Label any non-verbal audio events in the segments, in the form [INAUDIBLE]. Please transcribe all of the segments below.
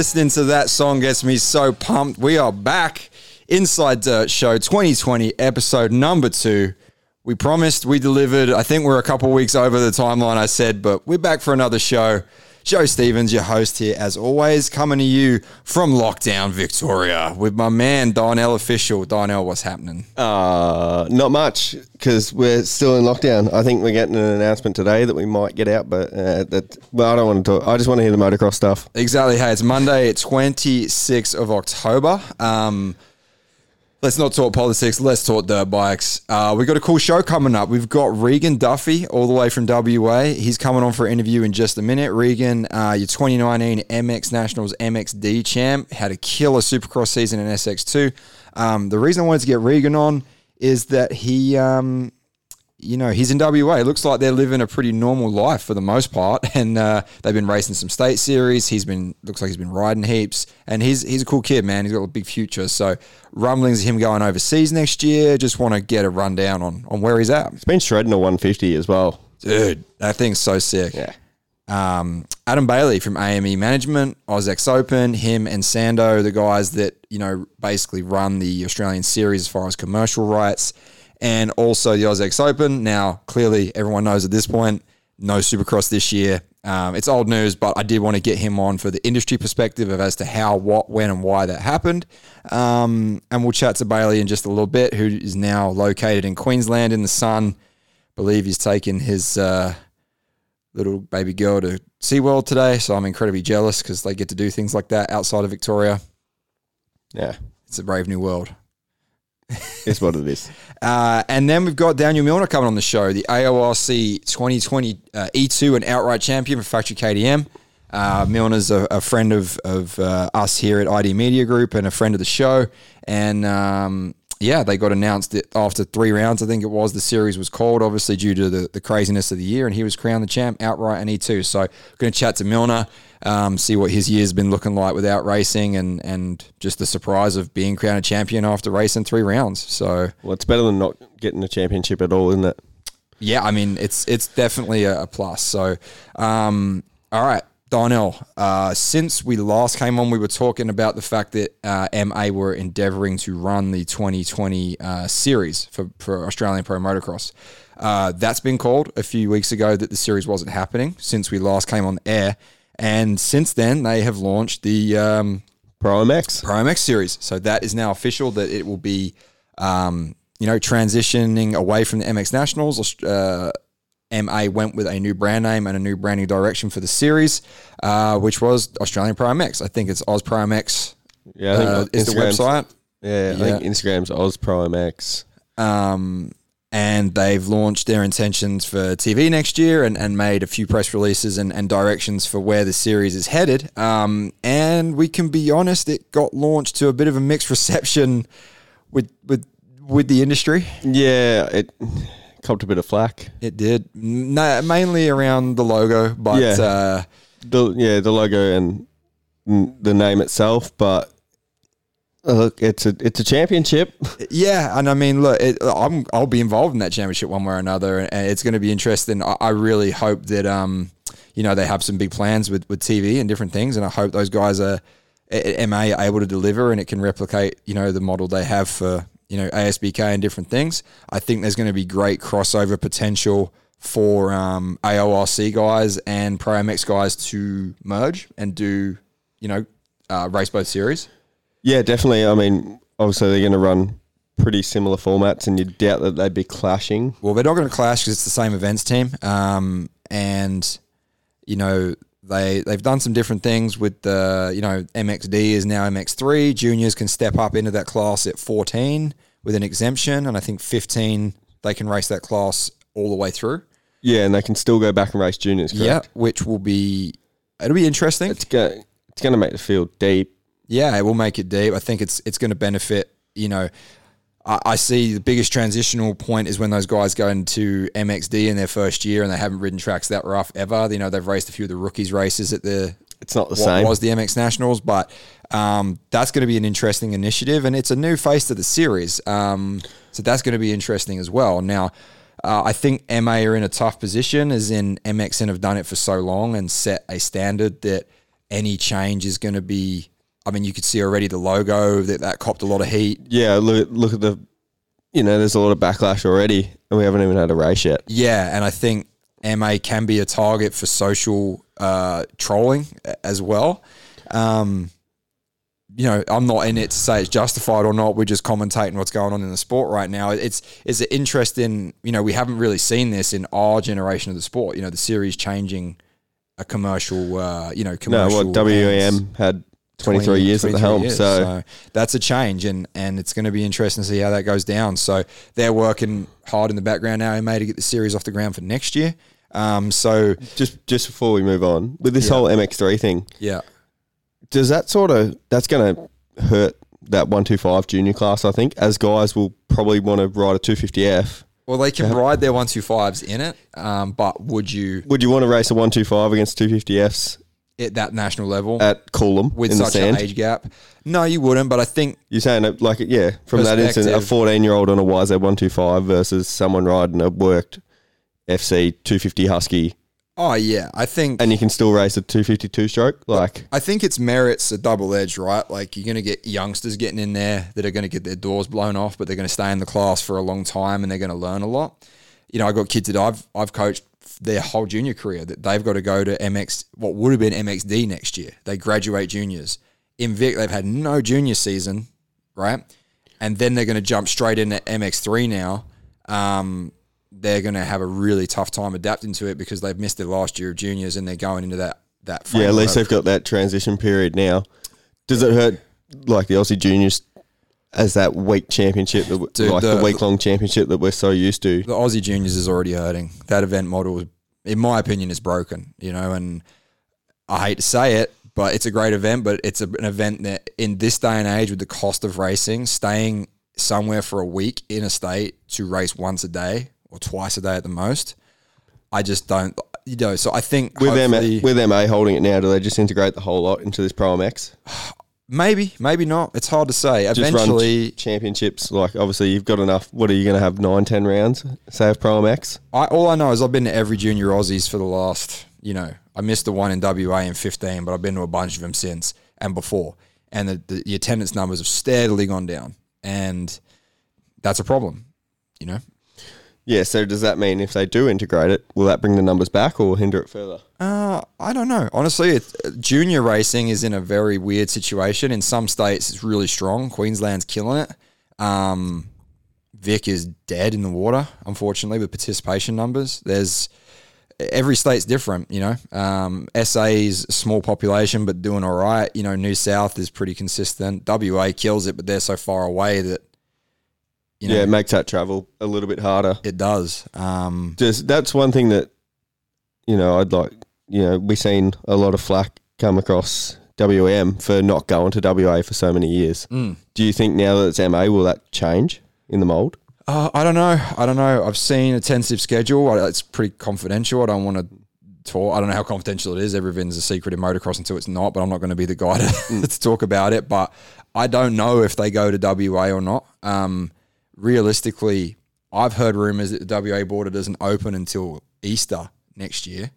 listening to that song gets me so pumped. We are back. Inside Dirt Show 2020, episode number two. We promised, we delivered. I think we're a couple weeks over the timeline I said, but we're back for another show. Joe Stevens, your host here, as always, coming to you from lockdown Victoria with my man Darnell Official. Darnell, what's happening? Uh, not much because we're still in lockdown. I think we're getting an announcement today that we might get out, but uh, that well, I don't want to talk. I just want to hear the motocross stuff. Exactly. Hey, it's Monday, 26th of October. Um, Let's not talk politics. Let's talk dirt bikes. Uh, we've got a cool show coming up. We've got Regan Duffy all the way from WA. He's coming on for an interview in just a minute. Regan, uh, your 2019 MX Nationals MXD champ, had a killer supercross season in SX2. Um, the reason I wanted to get Regan on is that he um, you know, he's in WA. It looks like they're living a pretty normal life for the most part, [LAUGHS] and uh, they've been racing some state series. He's been looks like he's been riding heaps, and he's he's a cool kid, man. He's got a big future. So rumblings of him going overseas next year. Just want to get a rundown on on where he's at. He's been shredding a 150 as well, dude. That thing's so sick. Yeah. Um, Adam Bailey from AME Management, OzX Open, him and Sando, the guys that you know basically run the Australian series as far as commercial rights and also the OzX Open. Now, clearly, everyone knows at this point, no Supercross this year. Um, it's old news, but I did want to get him on for the industry perspective of as to how, what, when, and why that happened. Um, and we'll chat to Bailey in just a little bit, who is now located in Queensland in the sun. believe he's taken his uh, little baby girl to SeaWorld today, so I'm incredibly jealous because they get to do things like that outside of Victoria. Yeah. It's a brave new world. It's what it is. [LAUGHS] Uh, and then we've got Daniel Milner coming on the show, the AORC 2020 uh, E2 and outright champion for Factory KTM. Uh, Milner's a, a, friend of, of uh, us here at ID Media Group and a friend of the show. And um, yeah, they got announced after three rounds, I think it was, the series was called, obviously due to the, the craziness of the year, and he was crowned the champ outright and E2. So, going to chat to Milner, um, see what his year's been looking like without racing, and and just the surprise of being crowned a champion after racing three rounds. So, well, it's better than not getting a championship at all, isn't it? Yeah, I mean, it's it's definitely a, a plus. So, um, all right. Darnell, uh, since we last came on, we were talking about the fact that uh, MA were endeavouring to run the 2020 uh, series for, for Australian Pro Motocross. Uh, that's been called a few weeks ago that the series wasn't happening since we last came on air. And since then, they have launched the um, Pro MX. Pro MX series. So that is now official that it will be, um, you know, transitioning away from the MX Nationals. Uh, MA went with a new brand name and a new branding direction for the series, uh, which was Australian Pro MX. I think it's Oz Pro MX. Yeah, I think uh, is the website. Yeah, I yeah. think Instagram's Oz Pro MX. Um, and they've launched their intentions for TV next year and, and made a few press releases and, and directions for where the series is headed. Um, and we can be honest, it got launched to a bit of a mixed [LAUGHS] reception with with with the industry. Yeah, it copped a bit of flack. It did, no, mainly around the logo, but yeah, uh, the yeah the logo and the name itself. But uh, look, it's a it's a championship. [LAUGHS] Yeah, and I mean, look, it, I'm I'll be involved in that championship one way or another, and it's going to be interesting. I, I really hope that um, you know, they have some big plans with with TV and different things, and I hope those guys are. MA able to deliver and it can replicate, you know, the model they have for you know, ASBK and different things. I think there's going to be great crossover potential for um, AORC guys and Pro MX guys to merge and do, you know, uh, race both series. Yeah, definitely. I mean, obviously they're going to run pretty similar formats, and you doubt that they'd be clashing. Well, they're not going to clash because it's the same events team, um, and you know they they've done some different things with the you know MXD is now MX3. Juniors can step up into that class at 14 with an exemption, and I think 15 they can race that class all the way through. Yeah, and they can still go back and race juniors. Correct? Yeah, which will be it'll be interesting. It's going it's going to make the field deep. Yeah, it will make it deep. I think it's it's going to benefit. You know, I, see the biggest transitional point is when those guys go into MXD in their first year and they haven't ridden tracks that rough ever. You know, they've raced a few of the rookies races at the. It's not the same. Was the MX Nationals, but um, that's going to be an interesting initiative, and it's a new face to the series. Um, so that's going to be interesting as well. Now, uh, I think MA are in a tough position, as in MXN have done it for so long and set a standard that any change is going to be. I mean, you could see already the logo that that copped a lot of heat. Yeah, look look at the, you know, there's a lot of backlash already, and we haven't even had a race yet. Yeah, and I think MA can be a target for social uh, trolling as well. Um, you know, I'm not in it to say it's justified or not. We're just commentating what's going on in the sport right now. It's it's an interesting. You know, we haven't really seen this in our generation of the sport. You know, the series changing a commercial. Uh, you know, commercial. No, what. WEM had 23 20, years at the helm, years. so, that's a change, and and it's going to be interesting to see how that goes down. So they're working hard in the background now, MA, to get the series off the ground for next year. Um, so just just before we move on with this Yeah. whole MX3 thing, yeah, does that sort of that's going to hurt that 125 junior class? I think as guys will probably want to ride a 250F. well, they can ride their one two fives in it, um, but would you Would you want to race a 125 against 250Fs at that national level at Coolum with in the such sand? an age gap? No, you wouldn't. But I think You're saying that, like, yeah, from that instance, a Perspective. 14 year old on a YZ125 versus someone riding a worked FC 250 Husky, oh yeah, I think and you can still race a 252 stroke. Like, I think its merits a double edged, right? Like you're going to get youngsters getting in there that are going to get their doors blown off, but they're going to stay in the class for a long time and they're going to learn a lot. You know, I got kids that I've I've coached their whole junior career that they've got to go to MX, what would have been MXD next year. They graduate juniors. In Vic, they've had no junior season, right? And then they're going to jump straight into MX3 now. Um, they're going to have a really tough time adapting to it because they've missed their last year of juniors and they're going into that that. yeah, at least they've got that transition period now. Does it hurt, like, the Aussie juniors as that week championship, that, Dude, like the, the week long championship that we're so used to? the Aussie juniors is already hurting. That event model, in my opinion, is broken. You know, and I hate to say it, but it's a great event. But it's a, an event that, in this day and age, with the cost of racing, staying somewhere for a week in a state to race once a day or twice a day at the most, I just don't. You know, so I think With them, hopefully- with MA holding it now, do they just integrate the whole lot into this Pro MX? [SIGHS] [SIGHS] maybe, maybe not. It's hard to say. Just Eventually, championships. Like, obviously, you've got enough. What are you going to have? Nine, ten rounds, say, of Pro MX? I, all I know is I've been to every junior Aussies for the last, you know, I missed the one in WA in 15, but I've been to a bunch of them since and before. And the, the, the attendance numbers have steadily gone down. And that's a problem, you know? Yeah, so does that mean if they do integrate it, will that bring the numbers back or hinder it further? Uh, I don't know. Honestly, it, junior racing is in a very weird situation. In some states, it's really strong. Queensland's killing it. Um, Vic is dead in the water, unfortunately, with participation numbers. There's every state's different, you know. Um, SA is a small population, but doing all right. You know, New South is pretty consistent. WA kills it, but they're so far away that you know yeah, it makes that travel a little bit harder. it does. Um, Just that's one thing that you know I'd like. You know, we've seen a lot of flack come across WM for not going to WA for so many years. mm. Do you think now that it's MA, will that change in the mold? Uh, I don't know. I don't know. I've seen a tentative schedule. I- It's pretty confidential. I don't want to talk. I don't know how confidential it is. Everything's a secret in motocross until it's not. But I'm not going to be the guy to, [LAUGHS] to talk about it. But I don't know if they go to WA or not. Um, realistically, I've heard rumors that the WA border doesn't open until Easter next year.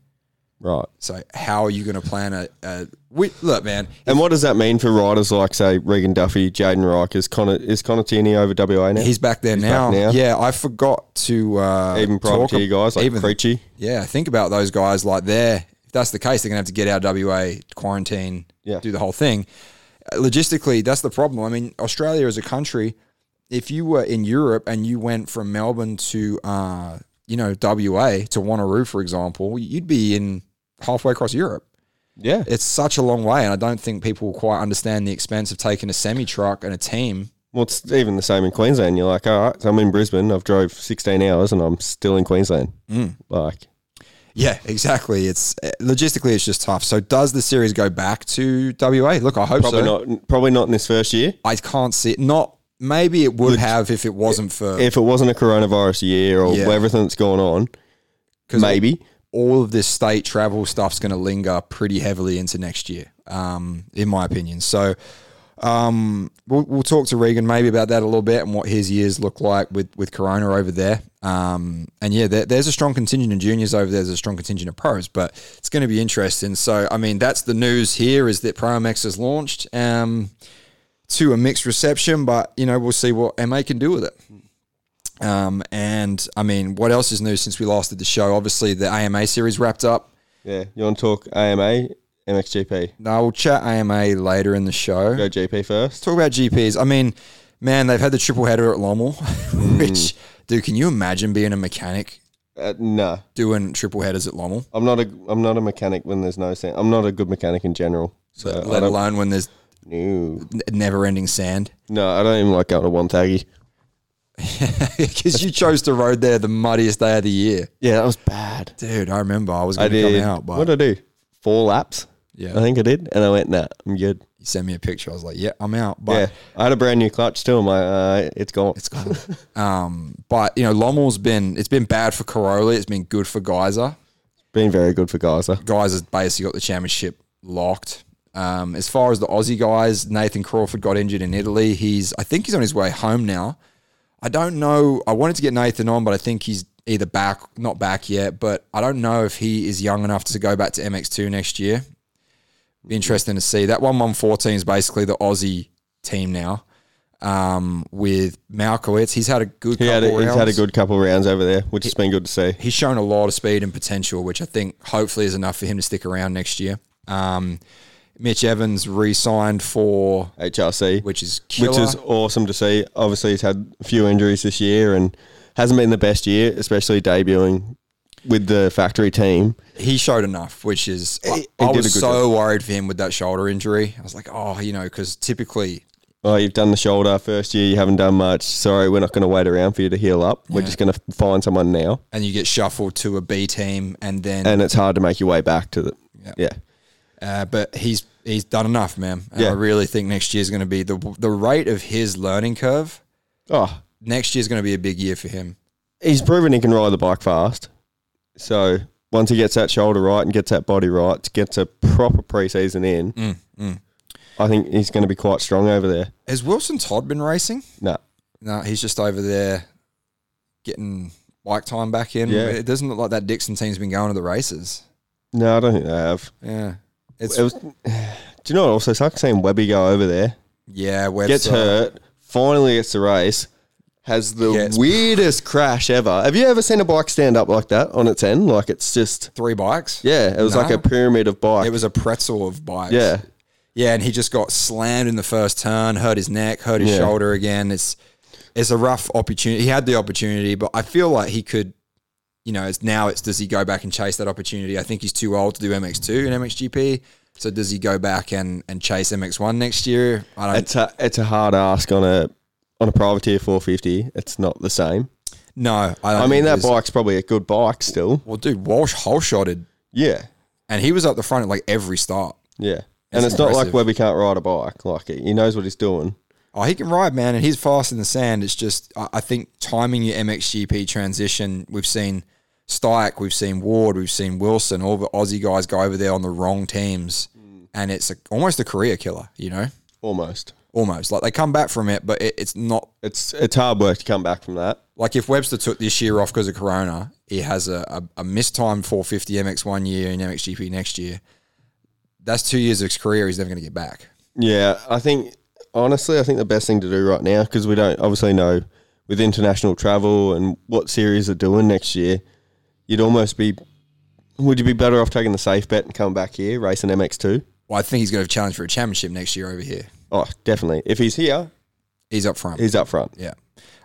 Right. So how are you going to plan a, a we, look, man? And what does that mean for riders like, say, Regan Duffy, Jaden Reich? Is Connor is Connor Tierney over WA now? He's back there now. back now. Yeah, I forgot to uh, even talk privateer guys like even- Creechy. Yeah, think about those guys like there. If that's the case, they're gonna have to get out of WA, quarantine, Yeah. do the whole thing. Logistically, that's the problem. I mean, Australia as a country, if you were in Europe and you went from Melbourne to uh, you know, WA to Wanneroo, for example, you'd be in halfway across Europe. Yeah. It's such a long way, and I don't think people quite understand the expense of taking a semi truck and a team. Well, it's even the same in Queensland. You're like, all right, so I'm in Brisbane. I've drove 16 hours and I'm still in Queensland. Mm. Like, Yeah, exactly. It's uh, logistically, it's just tough. So, does the series go back to WA? Look, I hope probably so. not. Probably not in this first year. I can't see it. Not maybe it would have if it wasn't for If it wasn't a coronavirus year or Yeah. everything that's going on, 'cause maybe. all of this state travel stuff's going to linger pretty heavily into next year, um, in my opinion. So Um, we'll, we'll talk to Regan maybe about that a little bit and what his years look like with with Corona over there. Um, and yeah, there, there's a strong contingent of juniors over there. There's a strong contingent of pros, but it's going to be interesting. So, I mean, that's the news here is that ProMX has launched um, to a mixed reception, but you know we'll see what MA can do with it. Um, and I mean, what else is new since we last did the show? Obviously, the AMA series wrapped up. Yeah, you want to talk AMA, MXGP? No, we'll chat AMA later in the show. Go GP first. Talk about GPs. I mean, man, they've had the triple header at Lommel, [LAUGHS] which, dude, can you imagine being a mechanic Uh, nah, doing triple headers at Lommel? I'm not a I'm not a mechanic when there's no sand. I'm not a good mechanic in general. So I Let don't- alone when there's no, never ending sand. no, I don't even like going to one. Because [LAUGHS] you chose to road there the muddiest day of the year. Yeah, that was bad. Dude, I remember I was I going to did. come out, but what did I do? Four laps. Yeah. I think I did, and I went, nah, I'm good. you sent me a picture. I was like, yeah, I'm out. But yeah, I had a brand new clutch too. I'm uh, it's gone. It's gone. um, but you know, Lommel's been it's been bad for Cairoli. It's been good for Gajser. been very good for Gajser. Gajser's basically got the championship locked. Um, as far as the Aussie guys, Nathan Crawford got injured in Italy. He's I think he's on his way home now. I don't know. I wanted to get Nathan on, but I think he's either back, not back yet. But I don't know if he is young enough to go back to MX2 next year. Be interesting to see. That one one fourteen is basically the Aussie team now. Um, with Malkiewicz, he's had a good. He couple had a, he's had a good couple rounds over there, which has been good to see. He's shown a lot of speed and potential, which I think hopefully is enough for him to stick around next year. Um, Mitch Evans re-signed for, HRC, which is killer. which is awesome to see. Obviously, he's had a few injuries this year and hasn't been the best year, especially debuting with the factory team. he showed enough, which is I, He- I he did was so worried for him with that shoulder injury. I was like, oh, you know, because typically, Oh, you've done the shoulder first year, you haven't done much. Sorry, we're not going to wait around for you to heal up. We're just going to find someone now, and you get shuffled to a B team, and then, and it's hard to make your way back to the. Yeah. Yeah, uh, but he's he's done enough, man. And Yeah. I really think next year's going to be the the rate of his learning curve. Oh, Next year's going to be a big year for him. he's proven he can ride the bike fast. So once he gets that shoulder right and gets that body right, gets a proper preseason in, Mm, mm. I think he's going to be quite strong over there. Has Wilson Todd been racing? No, No, he's just over there getting bike time back in. Yeah. It doesn't look like that Dixon team's been going to the races. no, I don't think they have. Yeah. It's It was. [SIGHS] Do you know what? Also, sucks seeing Webby go over there, yeah, Webster. gets hurt, finally gets the race, has the weirdest crash ever. Have you ever seen a bike stand up like that on its end? Like it's just Three bikes. yeah, it was like Nah. a pyramid of bikes. It was a pretzel of bikes. yeah, Yeah, and he just got slammed in the first turn, hurt his neck, hurt his Yeah. shoulder again. It's it's a rough opportunity. He had the opportunity, but I feel like he could, you know, it's now it's does he go back and chase that opportunity? I think he's too old to do MX2 and MXGP. So does he go back and, and chase MX1 next year? I don't it's a it's a hard ask on a on a privateer 450. It's not the same. No, I, I mean that bike's probably a good bike still. Well, dude, Walsh whole shotted, Yeah, and he was up the front at like every start. yeah. And It's it's not like. Webby can't ride a bike. Like he knows what he's doing. Oh, he can ride, man, and he's fast in the sand. It's just, I I think timing your MXGP transition. We've seen Styke, we've seen Ward, we've seen Wilson. All the Aussie guys go over there on the wrong teams, mm. and it's a, almost a career killer. You know, Almost. almost like they come back from it, but it, it's not It's it's hard work to come back from that. like if Webster took this year off because of Corona, he has a, a, a mistimed 450 MX one year and MXGP next year. That's two years of his career. He's never going to get back. Yeah, I think honestly, I think the best thing to do right now because we don't obviously know with international travel and what series are doing next year, you'd almost be. Would you be better off taking the safe bet and coming back here racing MX two? Well, I think he's going to challenge for a championship next year over here. Oh, definitely. If he's here, He's up front. he's up front. Yeah.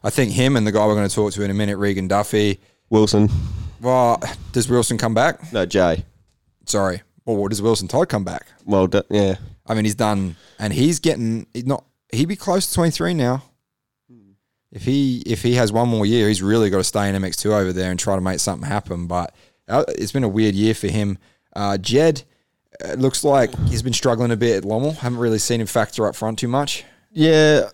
I think him and the guy we're going to talk to in a minute, Regan Duffy. Wilson, Well, does Wilson come back? no Jay. Sorry. Well, does Wilson Todd come back? Well, yeah, I mean, he's done, and he's getting he's not. He'd be close to twenty three now. If he if he has one more year, he's really got to stay in MX two over there and try to make something happen. But uh, it's been a weird year for him. Uh, Jed uh, looks like he's been struggling a bit at Lommel. Haven't really seen him factor up front too much. yeah.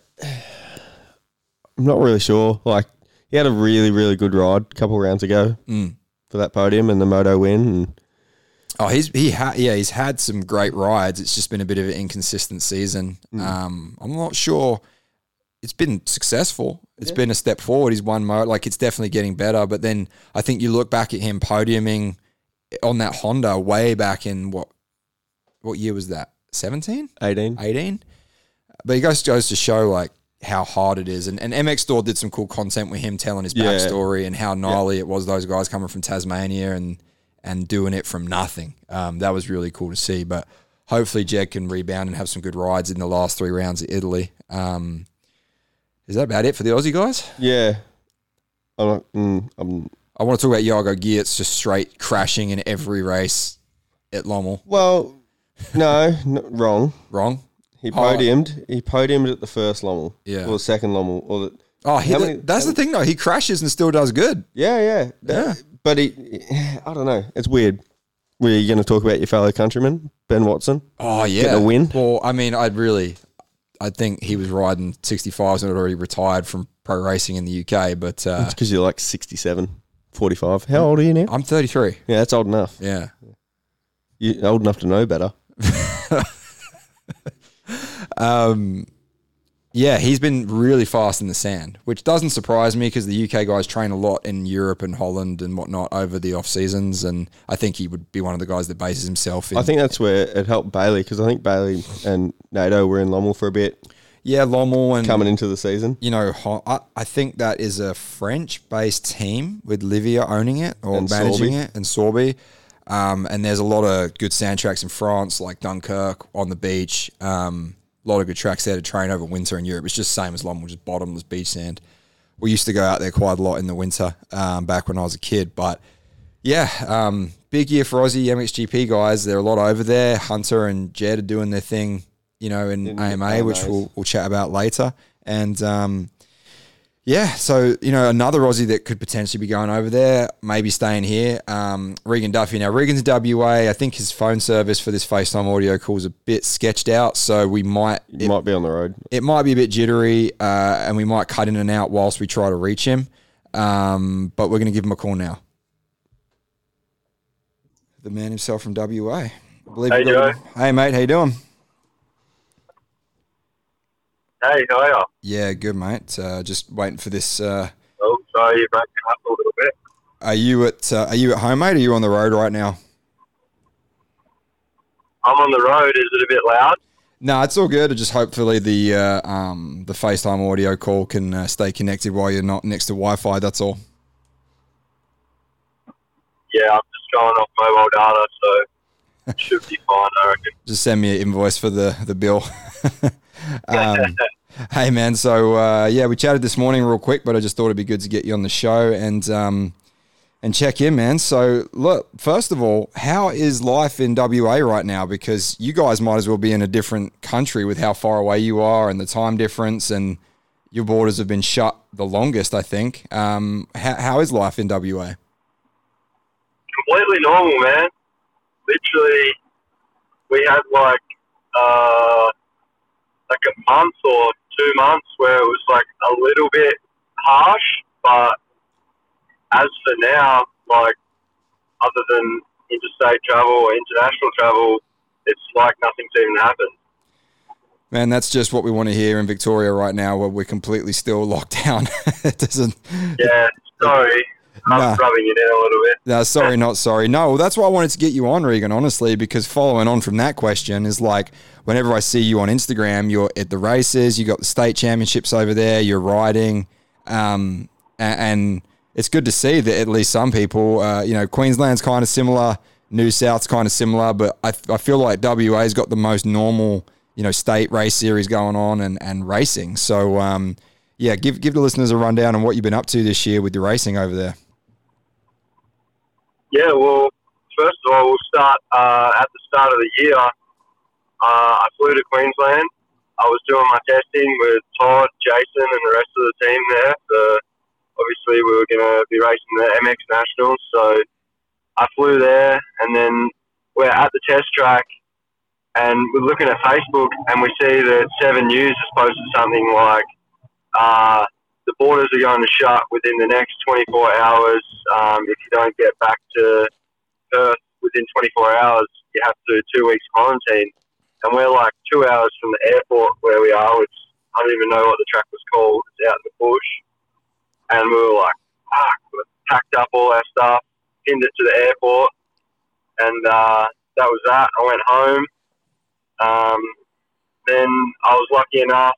I'm not really sure. Like he had a really really good ride a couple rounds ago Mm. for that podium and the moto win. And Oh, he's he had yeah he's had some great rides. It's just been a bit of an inconsistent season. Um, I'm not sure. It's been successful. It's been a step forward. He's won more. like it's definitely getting better. But then I think you look back at him podiuming on that Honda way back in what what year was that? 17? 18. 18. But he goes goes to show like how hard it is. And, and MX Store did some cool content with him telling his Yeah. backstory and how gnarly it was. Those guys coming from Tasmania and and doing it from nothing. Um, that was really cool to see. But hopefully Jed can rebound and have some good rides in the last three rounds at Italy. Um, is that about it for the Aussie guys? Yeah. I'm not, mm, I'm, I want to talk about Jago Geerts just straight crashing in every race at Lommel. well, no, no, wrong. Wrong. He Oh. podiumed. He podiumed at the first Lommel. Yeah. Or the second Lommel. Or the, Oh, he, many- that's the thing though. He crashes and still does good. yeah, yeah. Yeah. But he, I don't know. It's weird. Were you going to talk about your fellow countryman, Ben Watson? Oh yeah, Getting a win? Well, I mean, I'd really, I think he was riding 65s and had already retired from pro racing in the UK. But uh, It's because you're like 67, 45. How old are you now? I'm 33. Yeah, that's old enough. Yeah, You're old enough to know better. [LAUGHS] um, yeah, he's been really fast in the sand, which doesn't surprise me because the UK guys train a lot in Europe and Holland and whatnot over the off seasons, and I think he would be one of the guys that bases himself in. I think that's where it helped Bailey because I think Bailey and NATO were in Lommel for a bit yeah, Lommel and coming into the season. you know, I, I think that is a French-based team with Livia owning it or And managing Sorby. it, and Sorby. Um, and there's a lot of good sand tracks in France, like Dunkirk on the beach. Um, a lot of good tracks there to train over winter in Europe. It's just same as Lommel, just bottomless beach sand. We used to go out there quite a lot in the winter um, back when I was a kid, but yeah, um, big year for Aussie MXGP guys. They're a lot over there. Hunter and Jed are doing their thing, you know, in, In AMA, which we'll, we'll chat about later. And um, yeah, so you know, another Aussie that could potentially be going over there, maybe staying here. Um, Regan Duffy. Now, Regan's WA. I think his phone service for this FaceTime audio call is a bit sketched out, so we might You might be on the road. it might be a bit jittery, uh, and we might cut in and out whilst we try to reach him. Um, but we're going to give him a call now. The man himself from WA. I believe Hey, we've Joe. Hey, mate. How you doing? Hey, how are you? Yeah, good, mate. Uh, just waiting for this. Uh, Oh, sorry, you're breaking up a little bit. are you at uh, Are you at home, mate? Or are you on the road right now? I'm on the road. Is it a bit loud? No, it's all good. Just hopefully the uh, um, the FaceTime audio call can uh, stay connected while you're not next to Wi-Fi. That's all. Yeah, I'm just going off mobile data, so it [LAUGHS] should be fine, I reckon. just send me an invoice for the the bill. [LAUGHS] um, [LAUGHS] hey man, so uh, yeah, we chatted this morning real quick, but I just thought it'd be good to get you on the show and um, and check in, man. So look, first of all, how is life in WA right now? Because you guys might as well be in a different country with how far away you are and the time difference, and your borders have been shut the longest, I think. Um, how, how is life in WA? Completely normal, man. Literally, we had like uh, like a month or two months where it was like a little bit harsh, but as for now, like other than interstate travel or international travel, it's like nothing's even happened. Man, that's just what we want to hear in Victoria right now, where we're completely still locked down. [LAUGHS] it doesn't. Yeah, sorry. I'm Nah. rubbing it in a little bit. No, sorry, [LAUGHS] not sorry. No, well, that's why I wanted to get you on, Regan, honestly, because following on from that question is like whenever I see you on Instagram, you're at the races, you got the state championships over there, you're riding, um, a- and it's good to see that at least some people, uh, you know, Queensland's kind of similar, New South's kind of similar, but I, I feel like WA's got the most normal, you know, state race series going on and, and racing. So, um, yeah, give give the listeners a rundown on what you've been up to this year with the racing over there. Yeah, well, first of all, we'll start uh, at the start of the year. Uh, I flew to Queensland. I was doing my testing with Todd, Jason, and the rest of the team there. Obviously, we were going to be racing the MX Nationals. So I flew there, and then we're at the test track, and we're looking at Facebook, and we see that Seven News has posted something like uh, the borders are going to shut within the next 24 hours um, if you don't get back to Perth within 24 hours you have to do two weeks quarantine, and we're like two hours from the airport where we are, which I don't even know what the track was called. It's out in the bush, and we were like, fuck, packed up all our stuff, pinned it to the airport, and uh, that was that. I went home. Um, then I was lucky enough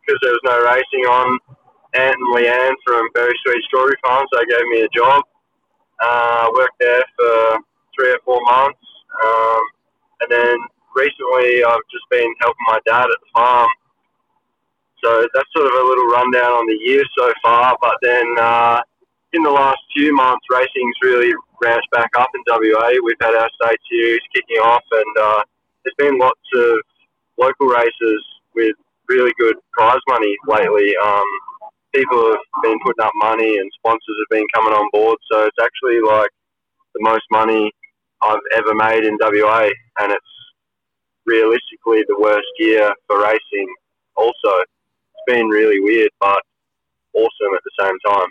because there was no racing on. Ant and Leanne from Berry Sweet Strawberry Farms, they gave me a job. Uh, worked there for three or four months. Um, and then recently I've just been helping my dad at the farm. So that's sort of a little rundown on the year so far. But then uh, in the last few months, racing's really ramped back up in WA. We've had our state series kicking off, and uh, there's been lots of local races with really good prize money lately. Um, people have been putting up money, and sponsors have been coming on board. So it's actually like the most money I've ever made in WA, and it's realistically the worst year for racing. Also, it's been really weird, but awesome at the same time.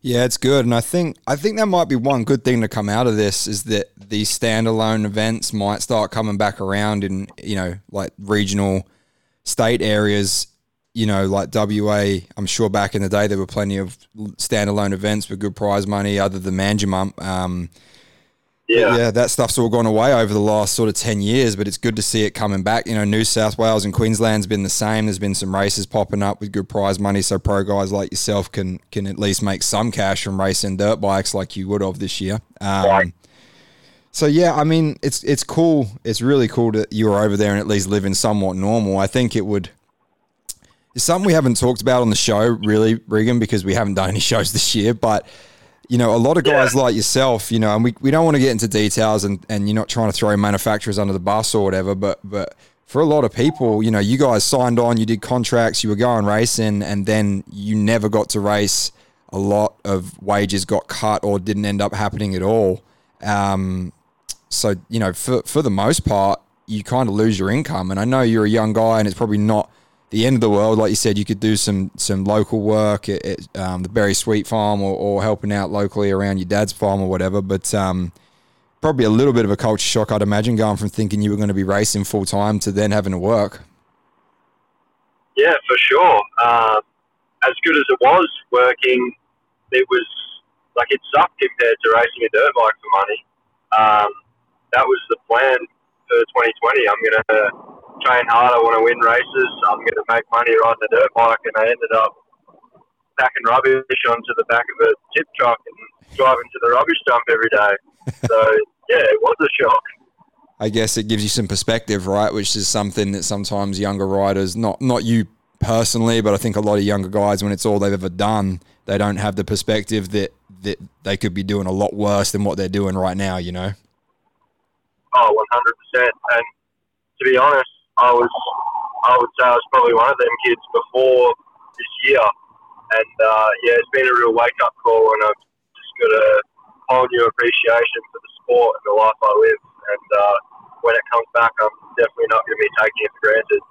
Yeah, it's good, and I think I think that might be one good thing to come out of this is that these standalone events might start coming back around in you know like regional state areas. You know, like WA. I'm sure back in the day there were plenty of standalone events with good prize money, other than Manjimup. Um, Yeah, yeah, that stuff's all gone away over the last sort of 10 years, but it's good to see it coming back. You know, New South Wales and Queensland's been the same. There's been some races popping up with good prize money, so pro guys like yourself can can at least make some cash from racing dirt bikes like you would have this year. Um, Right. So yeah, I mean, it's it's cool. It's really cool that you were over there and at least living somewhat normal. I think it would. It's something we haven't talked about on the show, really, Regan, because we haven't done any shows this year. But you know, a lot of guys Yeah. like yourself, you know, and we, we don't want to get into details and, and you're not trying to throw manufacturers under the bus or whatever, but but for a lot of people, you know, you guys signed on, you did contracts, you were going racing, and then you never got to race. A lot of wages got cut or didn't end up happening at all. Um, so you know, for for the most part, you kind of lose your income. And I know you're a young guy, and it's probably not the end of the world. Like you said, you could do some some local work at, at um, the Berry Sweet Farm or, or helping out locally around your dad's farm or whatever. But um, probably a little bit of a culture shock, I'd imagine, going from thinking you were going to be racing full time to then having to work. Yeah, for sure. Um, as good as it was working, it was like it sucked compared to racing a dirt bike for money. Um, that was the plan for 2020. I'm going to train hard. I want to win races. I'm going to make money riding a dirt bike, and I ended up packing rubbish onto the back of a tip truck and driving to the rubbish dump every day. [LAUGHS] So yeah, it was a shock. I guess it gives you some perspective, right? Which is something that sometimes younger riders, not not you personally, but I think a lot of younger guys, when it's all they've ever done, they don't have the perspective that that they could be doing a lot worse than what they're doing right now. You know? Oh, 100%. And to be honest, I was, I would say I was probably one of them kids before this year. And uh, yeah, it's been a real wake up call, and I've just got a whole new appreciation for the sport and the life I live. And uh, when it comes back, I'm definitely not going to be taking it for granted.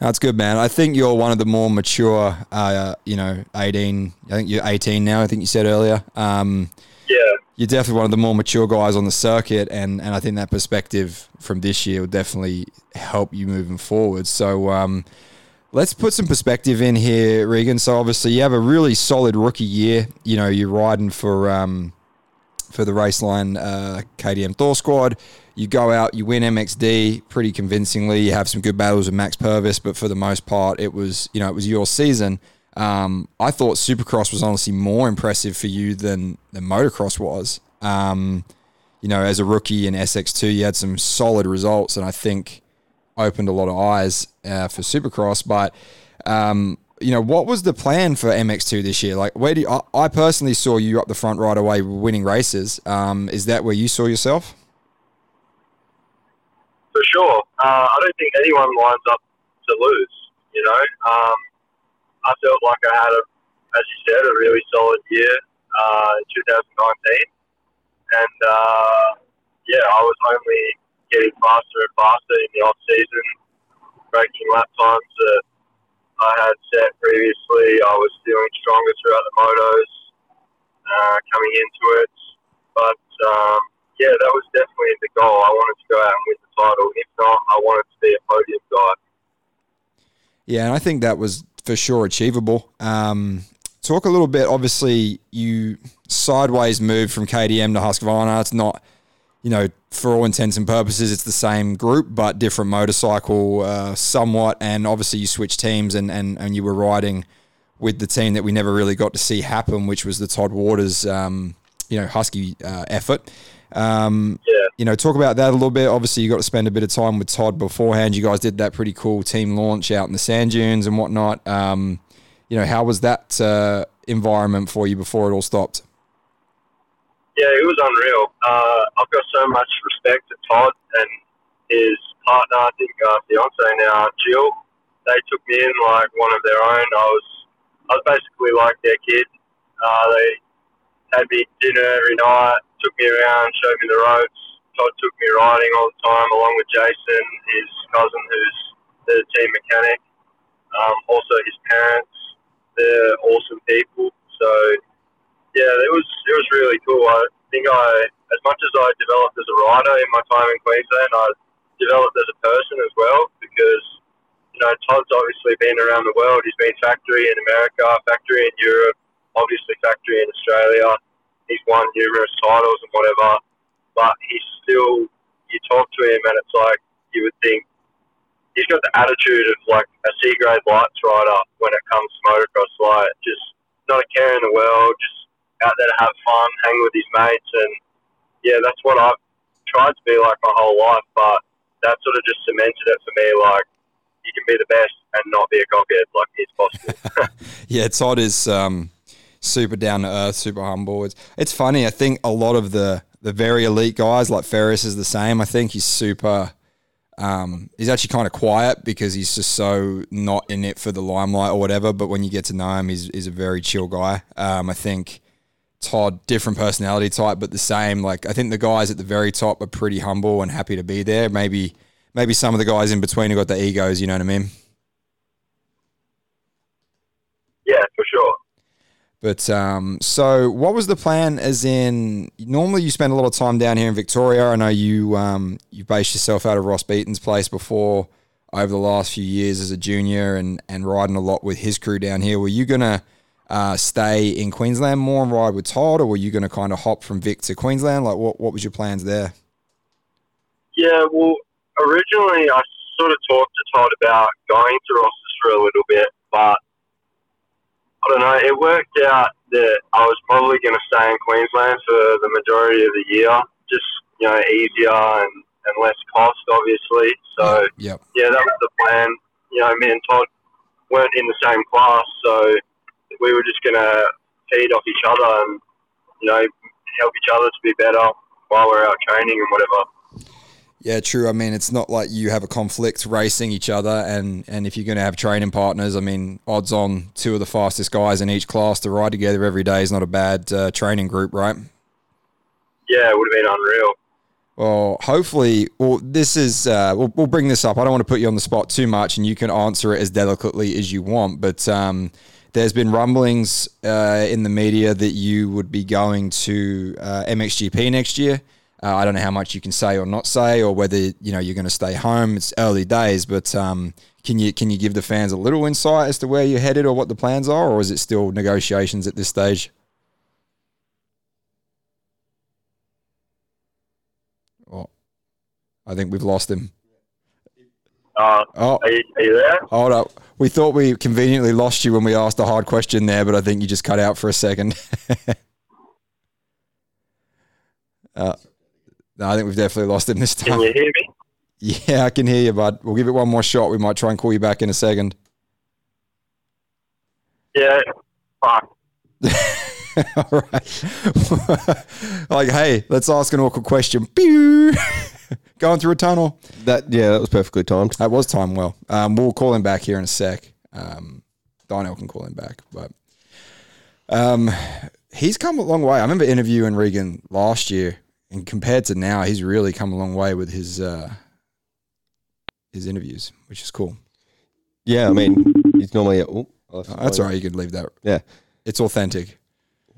That's good, man. I think you're one of the more mature, uh, you know, 18. I think you're 18 now. I think you said earlier. Um, Yeah, you're definitely one of the more mature guys on the circuit, and, and I think that perspective from this year will definitely help you moving forward. So um, let's put some perspective in here, Regan. So obviously you have a really solid rookie year. You know, you're riding for um, for the Raceline uh, KTM Thor squad. You go out, you win MXD pretty convincingly. You have some good battles with Max Purvis, but for the most part, it was you know it was your season. Um, I thought Supercross was honestly more impressive for you than than motocross was. Um, you know, as a rookie in SX2, you had some solid results, and I think opened a lot of eyes uh, for Supercross. But um, you know, what was the plan for MX2 this year? Like, where do you, I, I personally saw you up the front right away, winning races. Um, is that where you saw yourself? for sure. Uh, I don't think anyone lines up to lose. You know, um, I felt like I had a, as you said, a really solid year uh, in 2019, and uh, yeah, I was only getting faster and faster in the off season, breaking lap times that I had set previously. I was feeling stronger throughout the motos uh, coming into it, but um, yeah, that was definitely the goal. I wanted to go out and win the title. If not, I wanted to be a podium guy. Yeah, and I think that was for sure achievable. Um, talk a little bit. Obviously, you sideways moved from KTM to Husqvarna. It's not, you know, for all intents and purposes, it's the same group, but different motorcycle uh, somewhat. And obviously, you switched teams and, and, and you were riding with the team that we never really got to see happen, which was the Todd Waters, um, you know, Husky uh, effort. Um, Yeah. you know, talk about that a little bit. Obviously, you got to spend a bit of time with Todd beforehand. You guys did that pretty cool team launch out in the sand dunes and whatnot. Um, you know, how was that uh, environment for you before it all stopped? Yeah, it was unreal. Uh, I've got so much respect to Todd and his partner, I think uh, fiance now, Jill. They took me in like one of their own. I was, I was basically like their kid. Uh, they had me dinner every night, took me around, showed me the ropes. Todd took me riding all the time, along with Jason, his cousin, who's the team mechanic. Um, also, his parents. They're awesome people. So yeah, it was it was really cool. I think I, as much as I developed as a rider in my time in Queensland, I developed as a person as well because you know Todd's obviously been around the world. He's been factory in America, factory in Europe, obviously factory in Australia. He's won numerous titles and whatever, but he's still. You talk to him and it's like you would think he's got the attitude of like a C grade lights rider when it comes to motocross. Like just not a care in the world, just out there to have fun, hang with his mates, and yeah, that's what I've tried to be like my whole life. But that sort of just cemented it for me. Like you can be the best and not be a cockhead. Like it's possible. [LAUGHS] Yeah, Todd is um, super down to earth, super humble. It's, it's funny. I think a lot of the the very elite guys, like Ferris, is the same. I think he's super. Um, he's actually kind of quiet because he's just so not in it for the limelight or whatever. But when you get to know him, he's, he's a very chill guy. Um, I think Todd, different personality type, but the same. Like I think the guys at the very top are pretty humble and happy to be there. Maybe maybe some of the guys in between have got the egos. You know what I mean? yeah, for sure. But um, so what was the plan? As in, normally you spend a lot of time down here in Victoria. I know you um, you based yourself out of Ross Beaton's place before over the last few years as a junior and and riding a lot with his crew down here. Were you gonna uh, stay in Queensland more and ride with Todd, or were you gonna kind of hop from Vic to Queensland? Like, what what was your plans there? Yeah, well, originally I sort of talked to Todd about going to Ross's for a little bit, but I don't know. It worked out that I was probably going to stay in Queensland for the majority of the year, just you know, easier and, and less cost, obviously. So Yep. yeah, that was the plan. You know, me and Todd weren't in the same class, so we were just going to feed off each other and you know help each other to be better while we're out training and whatever. Yeah, true. I mean, it's not like you have a conflict racing each other, and and if you're going to have training partners, I mean, odds on two of the fastest guys in each class to ride together every day is not a bad uh, training group, right? Yeah, it would have been unreal. Well, hopefully, well, this is uh, we'll, we'll bring this up. I don't want to put you on the spot too much, and you can answer it as delicately as you want. But um, there's been rumblings uh, in the media that you would be going to uh, MXGP next year. Uh, I don't know how much you can say or not say, or whether you know you're going to stay home. It's early days, but um, can you can you give the fans a little insight as to where you're headed or what the plans are, or is it still negotiations at this stage? Oh, I think we've lost him. Uh, Oh, are, you, are you there? hold up. We thought we conveniently lost you when we asked a hard question there, but I think you just cut out for a second. [LAUGHS] uh, no, I think we've definitely lost him this Can time. you hear me? [LAUGHS] Yeah, I can hear you, bud. We'll give it one more shot. We might try and call you back in a second. Yeah. Fuck. [LAUGHS] All right. [LAUGHS] like, hey, let's ask an awkward question. Pew! Going through a tunnel. That yeah, that was perfectly timed. That was timed well. Um, we'll call him back here in a sec. Um, Donnell can call him back, but um, he's come a long way. I remember interviewing Regan last year, and compared to now, he's really come a long way with his uh, his interviews, which is cool. Yeah, I mean, he's normally. Oh, Uh, that's all right. You can leave that. Yeah, It's authentic.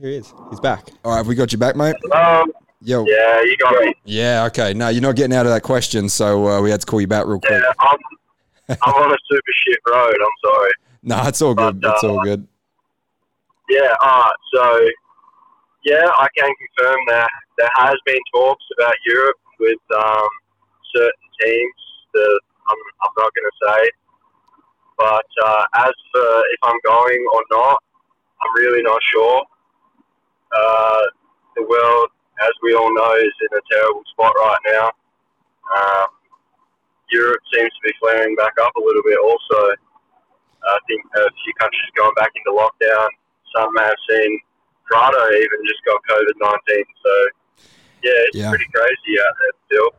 here he is. He's back. All right, have we got you back, mate? Um, Yo. Yeah, you got me. Yeah, okay. No, you're not getting out of that question, so uh, we had to call you back real quick. Yeah, I'm, I'm on a super shit road. I'm sorry. [LAUGHS] No, it's all good. But, it's all uh, good. Yeah, alright, so yeah, I can confirm that there has been talks about Europe with um, certain teams that I'm, I'm not going to say. But uh, as for if I'm going or not, I'm really not sure. Uh, the world, as we all know, is in a terrible spot right now. Um, Europe seems to be flaring back up a little bit also. I think a few countries going back into lockdown. Some have seen Prado even just got COVID 19. So, yeah, it's Yeah. pretty crazy out there still.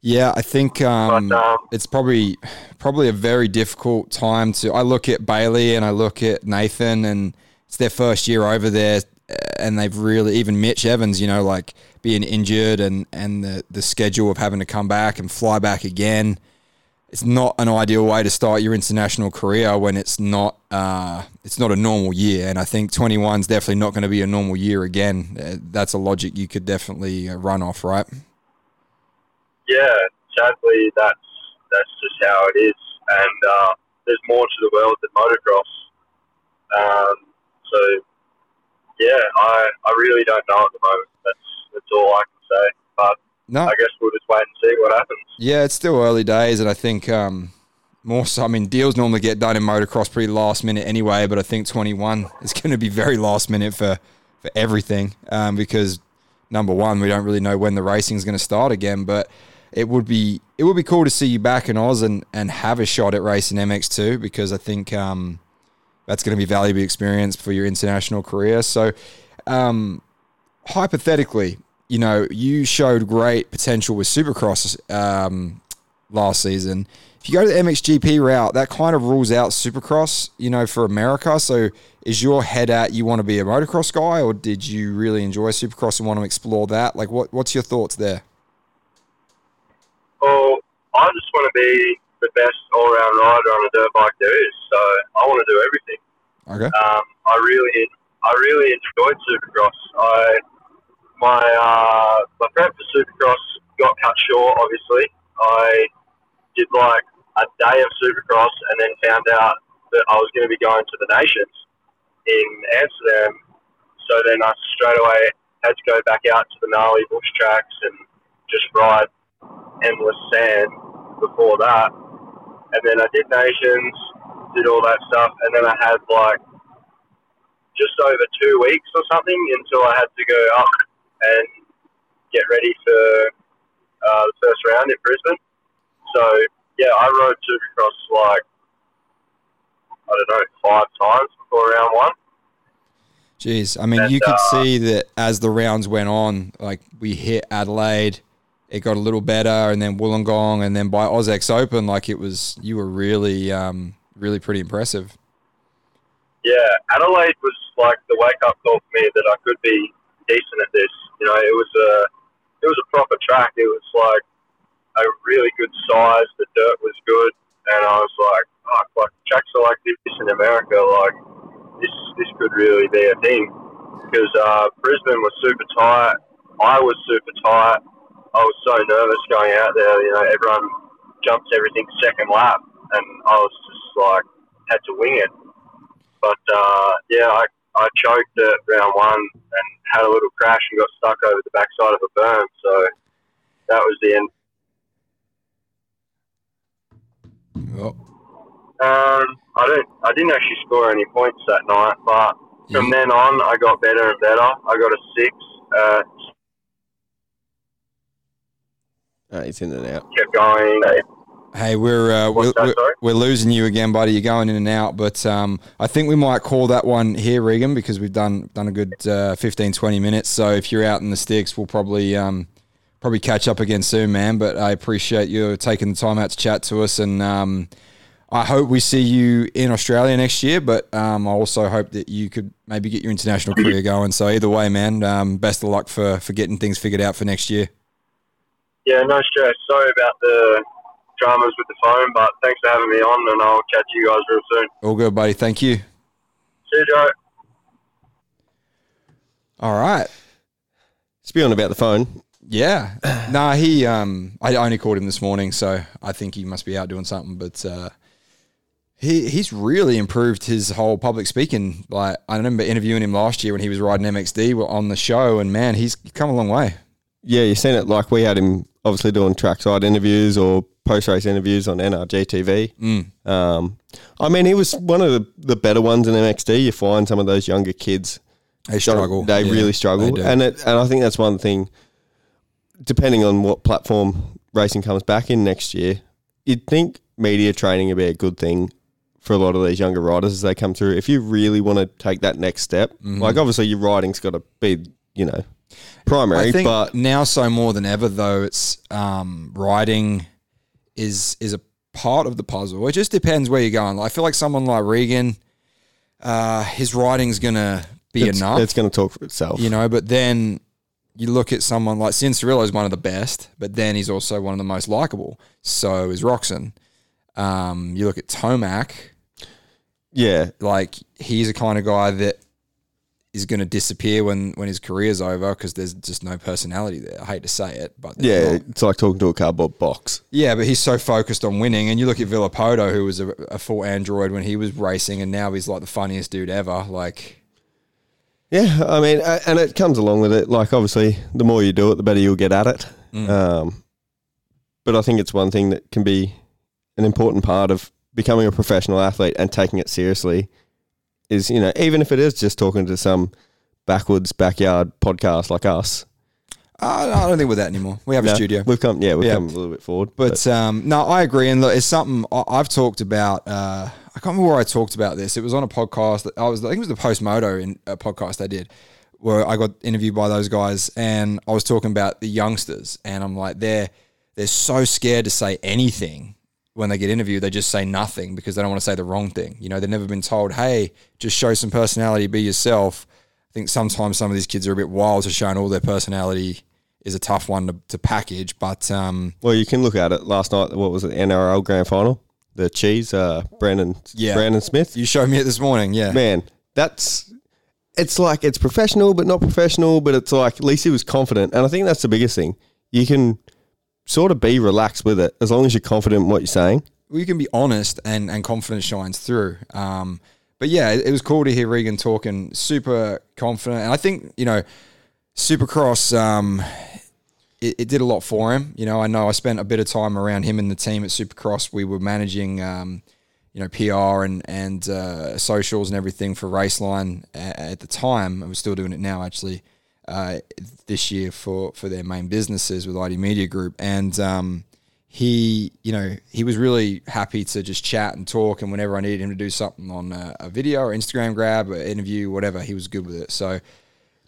Yeah, I think um, But, um, it's probably probably a very difficult time to. I look at Bailey and I look at Nathan, and it's their first year over there, uh, and they've really even Mitch Evans, you know, like being injured and and the the schedule of having to come back and fly back again. It's not an ideal way to start your international career when it's not uh, it's not a normal year, and I think 21 is definitely not going to be a normal year again. Uh, that's a logic you could definitely uh, run off, right? yeah, sadly, that's that's just how it is. And uh, there's more to the world than motocross. Um, so, yeah, I, I really don't know at the moment. That's that's all I can say. But No, I guess we'll just wait and see what happens. Yeah, it's still early days, and I think um, more so. I mean, deals normally get done in motocross pretty last minute anyway, but I think 21 is going to be very last minute for for everything um, because number one, we don't really know when the racing is going to start again, but it would be it would be cool to see you back in Oz and, and have a shot at racing MX2 because I think um, that's going to be valuable experience for your international career. So, um, hypothetically, you know, you showed great potential with Supercross um, last season. If you go to the MXGP route, that kind of rules out Supercross, you know, for America. So, is your head at you want to be a motocross guy, or did you really enjoy Supercross and want to explore that? Like, what what's your thoughts there? Well, I just want to be the best all-round rider on a dirt bike there is. So I want to do everything. Okay. Um, I really, I really enjoyed Supercross. I my uh, my prep for Supercross got cut short. Obviously, I did like a day of Supercross and then found out that I was going to be going to the Nations in Amsterdam. So then I straight away had to go back out to the gnarly bush tracks and just ride endless sand before that. And then I did Nations, did all that stuff, and then I had like just over two weeks or something until I had to go up and get ready for uh, the first round in Brisbane. So yeah, I rode Supercross like I don't know five times before round one. Jeez, I mean, And, you could uh, see that as the rounds went on, like we hit Adelaide, it got a little better, and then Wollongong, and then by AusX Open, like it was, you were really, um, really pretty impressive. Yeah, Adelaide was like the wake up call for me that I could be decent at this. You know, it was a it was a proper track. It was like a really good size. The dirt was good, and I was like, oh, like tracks are like this in America. Like this this could really be a thing because uh, Brisbane was super tight. I was super tight. I was so nervous going out there. You know, everyone jumps everything second lap, and I was just like had to wing it. But uh, yeah, I, I choked at round one and had a little crash and got stuck over the backside of a berm. So that was the end. Oh, Um, I don't. I didn't actually score any points that night, but from then on, I got better and better. I got a six. Uh, Uh, he's in and out. kept going. Hey, we're, uh, we're, that, we're, we're losing you again, buddy. You're going in and out, but um, I think we might call that one here, Regan, because we've done done a good uh, 15, 20 minutes. So if you're out in the sticks, we'll probably um, probably catch up again soon, man. But I appreciate you taking the time out to chat to us, and um, I hope we see you in Australia next year. But um, I also hope that you could maybe get your international career going. So either way, man, um, best of luck for for getting things figured out for next year. Yeah, no stress. Sorry about the dramas with the phone, but thanks for having me on, and I'll catch you guys real soon. All good, buddy. Thank you. See you, Joe. All right. Speaking on about the phone, Yeah. [CLEARS THROAT] nah, he um I only called him this morning, so I think he must be out doing something, but uh he he's really improved his whole public speaking. Like I remember interviewing him last year when he was riding MXD on the show and man, he's come a long way. yeah, you've seen it like we had him obviously doing trackside interviews or post race interviews on NRG TV. Mm. Um, I mean, he was one of the, the better ones in MXD. You find some of those younger kids They struggle. They Yeah, really struggle, they and it, and I think that's one thing. Depending on what platform racing comes back in next year, you'd think media training would be a good thing for a lot of these younger riders as they come through. If you really want to take that next step, Mm-hmm. like obviously your riding's got to be, you know, primary, I think but now so more than ever though, it's um, riding is is a part of the puzzle. It just depends where you're going. I feel like someone like Regan, uh, his riding's gonna be it's, enough, it's going to talk for itself. you know. But then you look at someone like Cianciarulo is one of the best, but then he's also one of the most likable. So is Roczen. Um, you look at Tomac, yeah, like he's a kind of guy that is going to disappear when when his career's over because there's just no personality there. I hate to say it, but yeah, not. it's like talking to a cardboard box. yeah. But he's so focused on winning, and you look at Villopoto, who was a, a full android when he was racing, and now he's like the funniest dude ever. Like, Yeah, I mean, and it comes along with it. Like, obviously, the more you do it, the better you'll get at it. Mm. Um, but I think it's one thing that can be an important part of becoming a professional athlete and taking it seriously. Is you know, even if it is just talking to some backwoods backyard podcast like us. I, I don't think we're that anymore. We have No, a studio. We've come, yeah, we've Yeah. come a little bit forward. But um, no, I agree, and look, it's something I- I've talked about. Uh, I can't remember where I talked about this. It was on a podcast. That I was, I think it was the Post Moto in a podcast I did, where I got interviewed by those guys, and I was talking about the youngsters, and I'm like, they're they're so scared to say anything when they get interviewed. They just say nothing because they don't want to say the wrong thing. You know, they've never been told, hey, just show some personality, be yourself. I think sometimes some of these kids are a bit wild to showing all their personality is a tough one to, to package, but um, well, you can look at it last night. What was it? NRL Grand Final. The cheese, uh, Brandon, Yeah. Brandon Smith. You showed me it this morning, yeah. man, that's it's like it's professional but not professional, but it's like at least he was confident, and I think that's the biggest thing. You can sort of be relaxed with it as long as you're confident in what you're saying. Well, you can be honest and, and confidence shines through. Um, but yeah, it, it was cool to hear Regan talking super confident. And I think, you know, Supercross, um, it, it did a lot for him. You know, I know I spent a bit of time around him and the team at Supercross. We were managing, um, you know, PR and, and uh, socials and everything for Raceline at, at the time. I was still doing it now, actually, uh, this year for, for their main businesses with ID Media Group. And, um, he, you know, he was really happy to just chat and talk. And whenever I needed him to do something on a, a video or Instagram grab, or interview, whatever, he was good with it. So,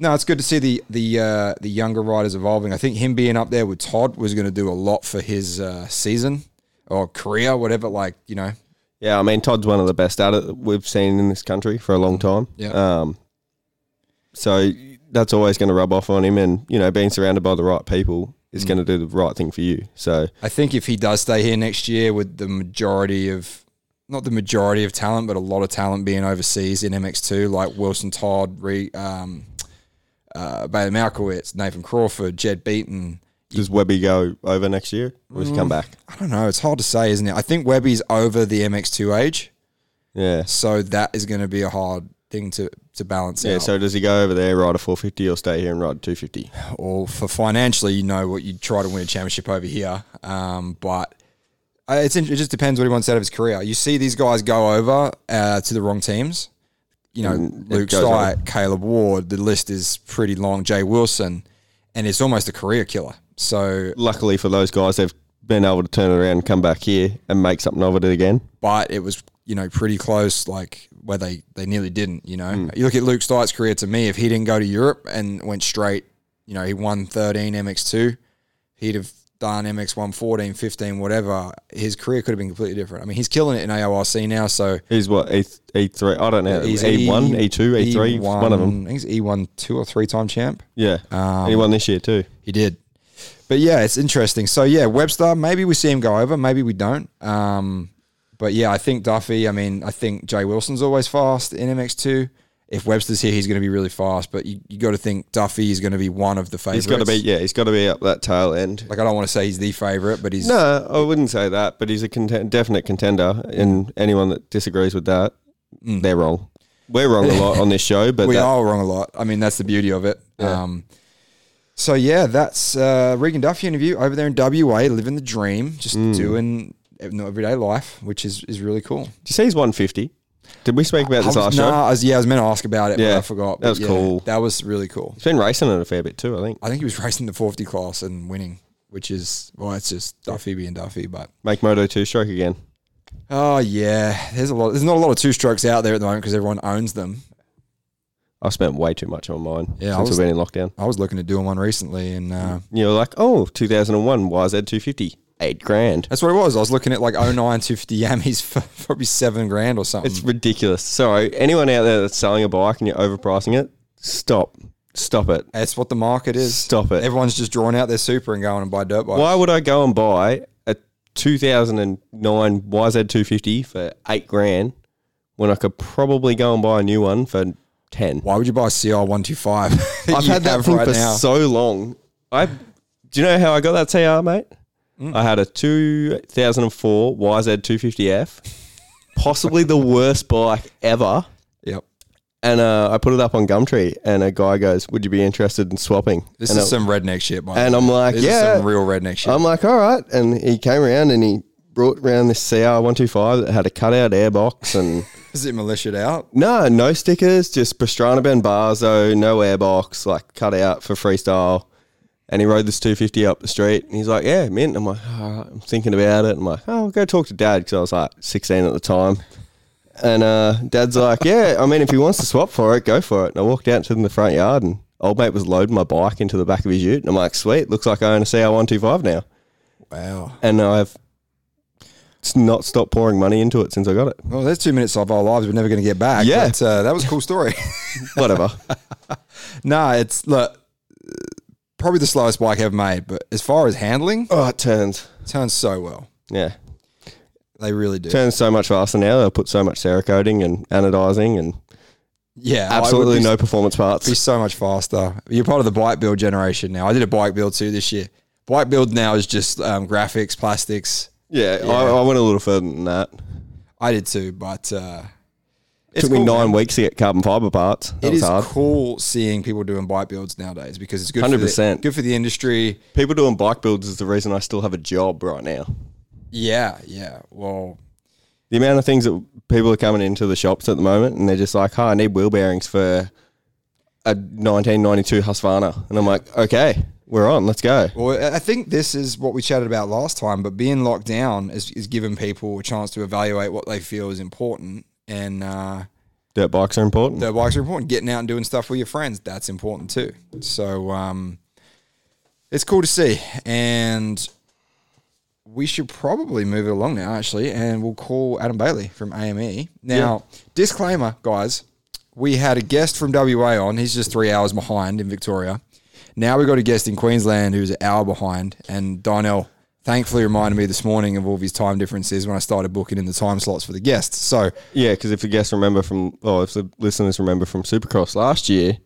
no, it's good to see the the uh, the younger riders evolving. I think him being up there with Todd was going to do a lot for his uh, season or career, whatever. Like you know, Yeah, I mean Todd's one of the best at it we've seen in this country for a long time. Yeah. Um, so that's always going to rub off on him, and you know, being surrounded by the right people is going to do the right thing for you. So I think if he does stay here next year with the majority of not the majority of talent, but a lot of talent being overseas in MX2, like Wilson Todd, Re, um, uh, Bailey Malkiewicz, Nathan Crawford, Jed Beaton. does Webby go over next year, or does he come Mm. back? I don't know. It's hard to say, isn't it? I think Webby's over the MX2 age, Yeah. so that is going to be a hard thing to to balance Yeah, out. so does he go over there, ride a 450, or stay here and ride 250? or for financially, you know what you'd try to win a championship over here. Um, but uh, it's it just depends what he wants out of his career. You see these guys go over uh, to the wrong teams. You know, Mm, Luke goes Caleb Ward. The list is pretty long. Jay Wilson, and it's almost a career killer. So, Luckily for those guys, they've been able to turn it around and come back here and make something of it again. but it was you know pretty close, like where they they nearly didn't. You know, Hmm. you look at Luke Styke's career. To me, if he didn't go to Europe and went straight, you know, he won 13 MX2, he'd have done MX 114, 15, whatever. His career could have been completely different. I mean, he's killing it in AORC now. So He's what, E, E3? I don't know. he's E1, E- E2, E3, E1 one of them. I think he's E1 two or three time champ. Yeah. Um, he won this year too. He did. But yeah, it's interesting. So yeah, Webster, maybe we see him go over, maybe we don't. Um, but yeah, I think Duffy, I mean, I think Jay Wilson's always fast in MX2. if Webster's here, he's going to be really fast. But you, you got to think Duffy is going to be one of the favorites. He's got to be, yeah, he's got to be up that tail end. Like I don't want to say he's the favorite, but he's No, I wouldn't say that, but he's a definite contender. And anyone that disagrees with that, they're wrong. We're wrong a lot on this show, but [LAUGHS] we that- are wrong a lot. I mean, that's the beauty of it. Um, so yeah, that's uh, Regan Duffy interview over there in WA, living the dream, just Mm. doing no everyday life, which is is really cool. Did you say he's 150? Did we speak about this I last was, show? I was, yeah, I was meant to ask about it, but I forgot. that was yeah, cool. That was really cool. He's been racing it a fair bit too, I think. I think he was racing the 450 class and winning, which is well, it's just Duffy being Duffy, but Make Moto 2 stroke again. oh yeah, there's a lot. There's not a lot of two strokes out there at the moment because everyone owns them. I've spent way too much on mine Yeah, I since was- we've been in lockdown. I was looking at doing one recently, and uh, You're like, oh, 2001 YZ250, eight grand. that's what it was. I was looking at like 09 250 Yamis for [LAUGHS] probably seven grand or something. It's ridiculous. Sorry, anyone out there that's selling a bike and you're overpricing it, stop. Stop it. That's what the market is. Stop it. Everyone's just drawing out their super and going and buy dirt bikes. Why would I go and buy a 2009 YZ250 for eight grand when I could probably go and buy a new one for 10? Why would you buy a CR one two five? [LAUGHS] I've had that thing for so long. I do you know how I got that CR, mate? Mm. I had a 2004 YZ250F, possibly the worst bike ever. Yep. And uh, I put it up on Gumtree, and a guy goes, "Would you be interested in swapping?" This and is I- some redneck shit, and. I'm like, this yeah. is some real redneck shit. I'm like, all right. And he came around and he brought around this CR125 that had a cutout airbox and [LAUGHS] is it militiaed out? no, no stickers, just Pastrana Ben Barzo, no airbox, like cut out for freestyle. And he rode this 250 up the street and he's like, yeah, mint. I'm like, all right, I'm thinking about it. I'm like, oh, I'll go talk to dad because I was like 16 at the time. And uh, dad's like, yeah, I mean, if he wants to swap for it, go for it. And I walked out to the front yard and old mate was loading my bike into the back of his ute. And I'm like, sweet, looks like I own a CR125 now. Wow. and I've not stopped pouring money into it since I got it. Well, there's two minutes of our lives we're never going to get back. Yeah. But, uh, that was a cool story. [LAUGHS] Whatever. [LAUGHS] nah, it's look, probably the slowest bike ever made, but as far as handling, oh, it turns. it turns so well. Yeah, They really do. turns so much faster now. They'll put so much Cerakoting and anodizing and yeah, I would absolutely be- no performance be parts. so much faster. You're part of the bike build generation now. I did a bike build too this year. Bike build now is just um, graphics, plastics. Yeah, Yeah. I, I went a little further than that. I did too, but uh, it's Took me nine man. weeks to get carbon fiber parts. That It is hard. cool seeing people doing bike builds nowadays because it's good. 100%. good for the industry. People doing bike builds is the reason I still have a job right now. Yeah, yeah. Well, The amount of things that people are coming into the shops at the moment and they're just like, "Hi, I need wheel bearings for a 1992 Husqvarna," and I'm like, "Okay, we're on. Let's go." well, I think this is what we chatted about last time. But being locked down is, is giving people a chance to evaluate what they feel is important, and uh, Dirt bikes are important. Dirt bikes are important. Getting out and doing stuff with your friends, that's important too. So um, it's cool to see. And we should probably move it along now, actually, and we'll call Adam Bailey from AME. Now, disclaimer, guys, we had a guest from WA on. He's just three hours behind in Victoria. Now we've got a guest in Queensland who's an hour behind, and Donnell thankfully reminded me this morning of all of his time differences when I started booking in the time slots for the guests. So Yeah, because if the guests remember from, oh, if the listeners remember from Supercross last year,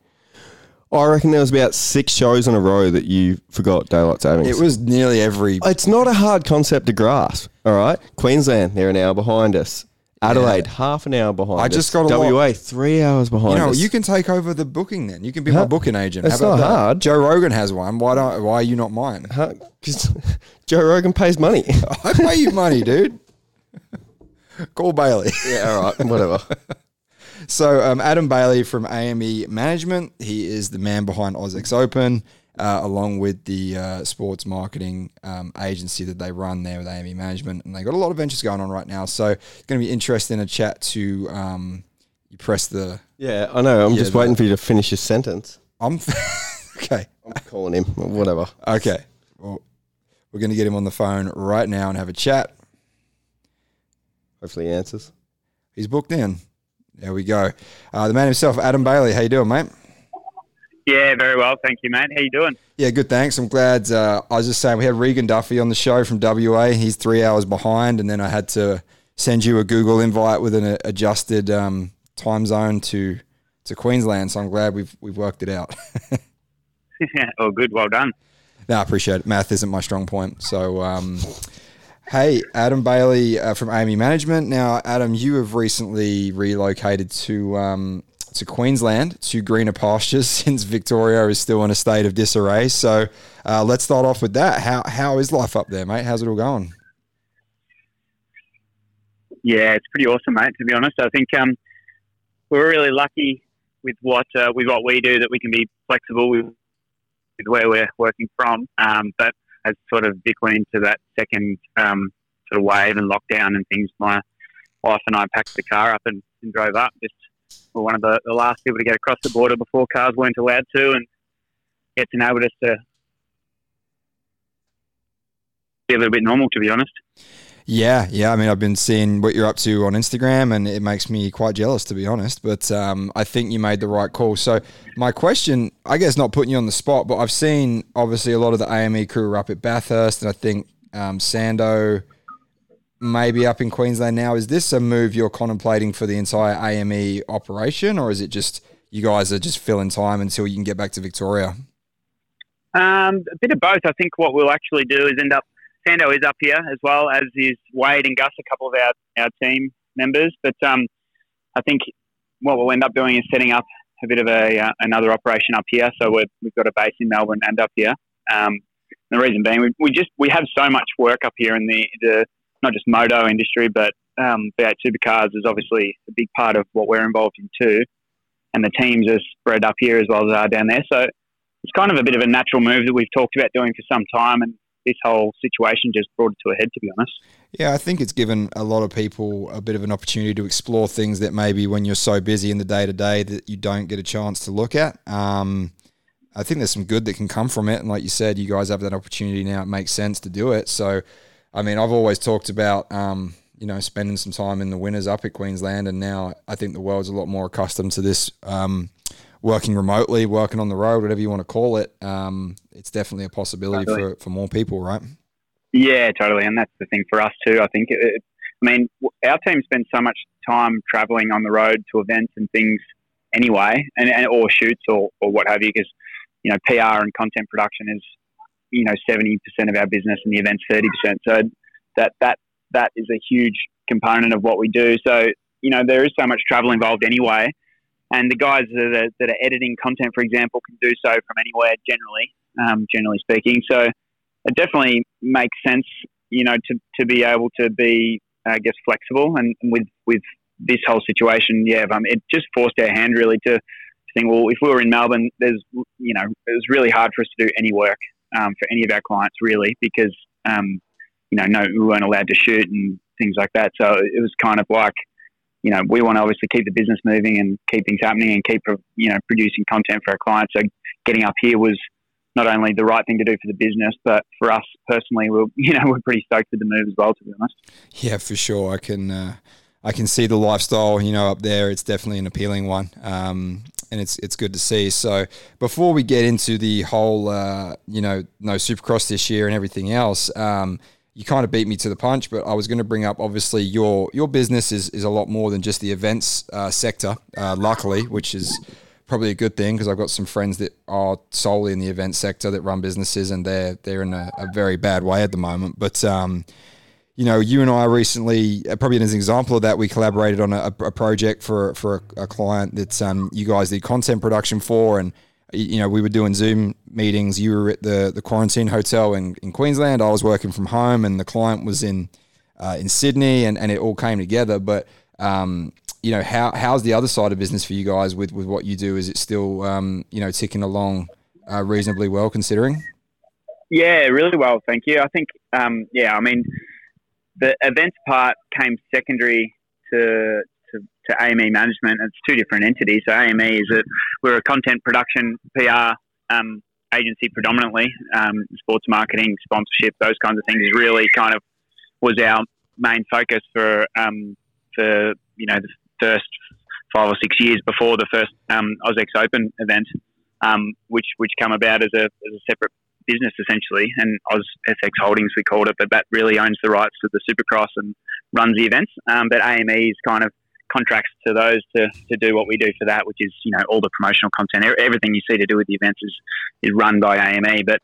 I reckon there was about six shows in a row that you forgot daylight savings. it was nearly every It's not a hard concept to grasp. All right, Queensland, they're an hour behind us. Adelaide, half an hour behind. I us. just got a lot- WA, three hours behind. You know, us. you can take over the booking then. You can be my Huh? booking agent. That's How about not that? hard. Joe Rogan has one. Why don't? Why are you not mine? Huh? 'Cause [LAUGHS] Joe Rogan pays money. [LAUGHS] I pay you money, dude. [LAUGHS] Call Bailey. yeah, all right, whatever. So um, Adam Bailey from AME Management. He is the man behind OzX Open, uh, along with the uh, sports marketing um, agency that they run there with AME Management, and they got a lot of ventures going on right now. So it's going to be interesting to chat to. Um, you press the. Yeah, I know. I'm Yeah, just the- waiting for you to finish your sentence. I'm [LAUGHS] okay. I'm calling him. Whatever. Okay. Well, we're going to get him on the phone right now and have a chat. Hopefully, he answers. He's booked in. There we go. Uh, the man himself, Adam Bailey. How you doing, mate? Yeah, very well, thank you, mate. How you doing? Yeah, good. Thanks. I'm glad. Uh, I was just saying we had Regan Duffy on the show from WA. He's three hours behind, and then I had to send you a Google invite with an adjusted um, time zone to to Queensland. So I'm glad we've we've worked it out. [LAUGHS] oh, good. Well done. No, I appreciate it. Math isn't my strong point. So, um, hey, Adam Bailey uh, from AME Management. Now, Adam, you have recently relocated to um, to Queensland to greener pastures [LAUGHS] since Victoria is still in a state of disarray. So, uh, let's start off with that. How how is life up there, mate? How's it all going? Yeah, it's pretty awesome, mate. To be honest, I think um, we're really lucky with what uh, with what we do that we can be flexible with, with where we're working from. Um, but as sort of Vic went into that second um, sort of wave and lockdown and things, my wife and I packed the car up and, and drove up. Just we're one of the, the, last people to get across the border before cars weren't allowed to, and it's enabled us to be a little bit normal, to be honest. Yeah, yeah. I mean, I've been seeing what you're up to on Instagram, and it makes me quite jealous, to be honest. But um, I think you made the right call. So, my question, I guess, not putting you on the spot, but I've seen obviously a lot of the AME crew are up at Bathurst, and I think um, Sando maybe up in Queensland now. Is this a move you're contemplating for the entire AME operation, or is it just you guys are just filling time until you can get back to Victoria? Um, a bit of both. I think what we'll actually do is end up Sando is up here as well as is Wade and Gus, a couple of our, our team members. But um, I think what we'll end up doing is setting up a bit of a uh, another operation up here. So we have got a base in Melbourne and up here. Um, the reason being, we, we, just we have so much work up here in the, the not just moto industry, but um, V8 supercars is obviously a big part of what we're involved in too. And the teams are spread up here as well as are down there. So it's kind of a bit of a natural move that we've talked about doing for some time. And this whole situation just brought it to a head, to be honest. Yeah, I think it's given a lot of people a bit of an opportunity to explore things that maybe when you're so busy in the day to day that you don't get a chance to look at. Um, I think there's some good that can come from it, and like you said, you guys have that opportunity now. It makes sense to do it. So, I mean, I've always talked about. Um, you know, spending some time in the winters up at Queensland, and now I think the world's a lot more accustomed to this um, working remotely, working on the road, whatever you want to call it, um, it's definitely a possibility totally. for, for more people, right? Yeah, totally. And that's the thing for us too. I think, it, I mean, our team spends so much time traveling on the road to events and things anyway, and, and or shoots or, or what have you, because, you know, PR and content production is, you know, 70% of our business and the event's 30%. So that, that, that is a huge component of what we do. So, you know, there is so much travel involved anyway and the guys that are, that are editing content, for example, can do so from anywhere generally, um, generally speaking. So it definitely makes sense, you know, to, to be able to be, I guess, flexible. And with, with this whole situation, yeah, um, it just forced our hand really to, think, well, if we were in Melbourne, there's, you know, it was really hard for us to do any work um, for any of our clients, really, because, um, you know, no, we weren't allowed to shoot and things like that. So it was kind of like, you know, we want to obviously keep the business moving and keep things happening and keep, you know, producing content for our clients. So getting up here was not only the right thing to do for the business, but for us personally, we're, [LAUGHS] you know, we're pretty stoked with the move as well, to be honest. Yeah, for sure. I can, uh, I can see the lifestyle, you know, up there. It's definitely an appealing one. Um, and it's it's good to see. So before we get into the whole, uh, you know, no Supercross this year and everything else, um, you kind of beat me to the punch, but I was going to bring up obviously your your business is, is a lot more than just the events uh, sector, uh, luckily, which is probably a good thing because I've got some friends that are solely in the event sector that run businesses and they're they're in a, a very bad way at the moment. But um, you know, you and I recently, uh, probably as an example of that, we collaborated on a, a project for for a, a client that um, you guys did content production for and you know, we were doing Zoom meetings. You were at the, the quarantine hotel in, in Queensland. I was working from home, and the client was in uh, in Sydney, and, and it all came together. But um, you know, how how's the other side of business for you guys with, with what you do? Is it still um, you know ticking along uh, reasonably well, considering? Yeah, really well, thank you. I think um, yeah, I mean, the events part came secondary to to AME management. It's two different entities. So AME is that we're a content production PR um, agency predominantly. Um, sports marketing, sponsorship, those kinds of things is really kind of was our main focus for um, for you know the first five or six years before the first um, AusX Open event, um, which which come about as a, as a separate business essentially, and OzFX Holdings we called it, but that really owns the rights to the Supercross and runs the events. Um, but AME is kind of contracts to those to, to do what we do for that, which is you know all the promotional content, everything you see to do with the events is is run by AME. But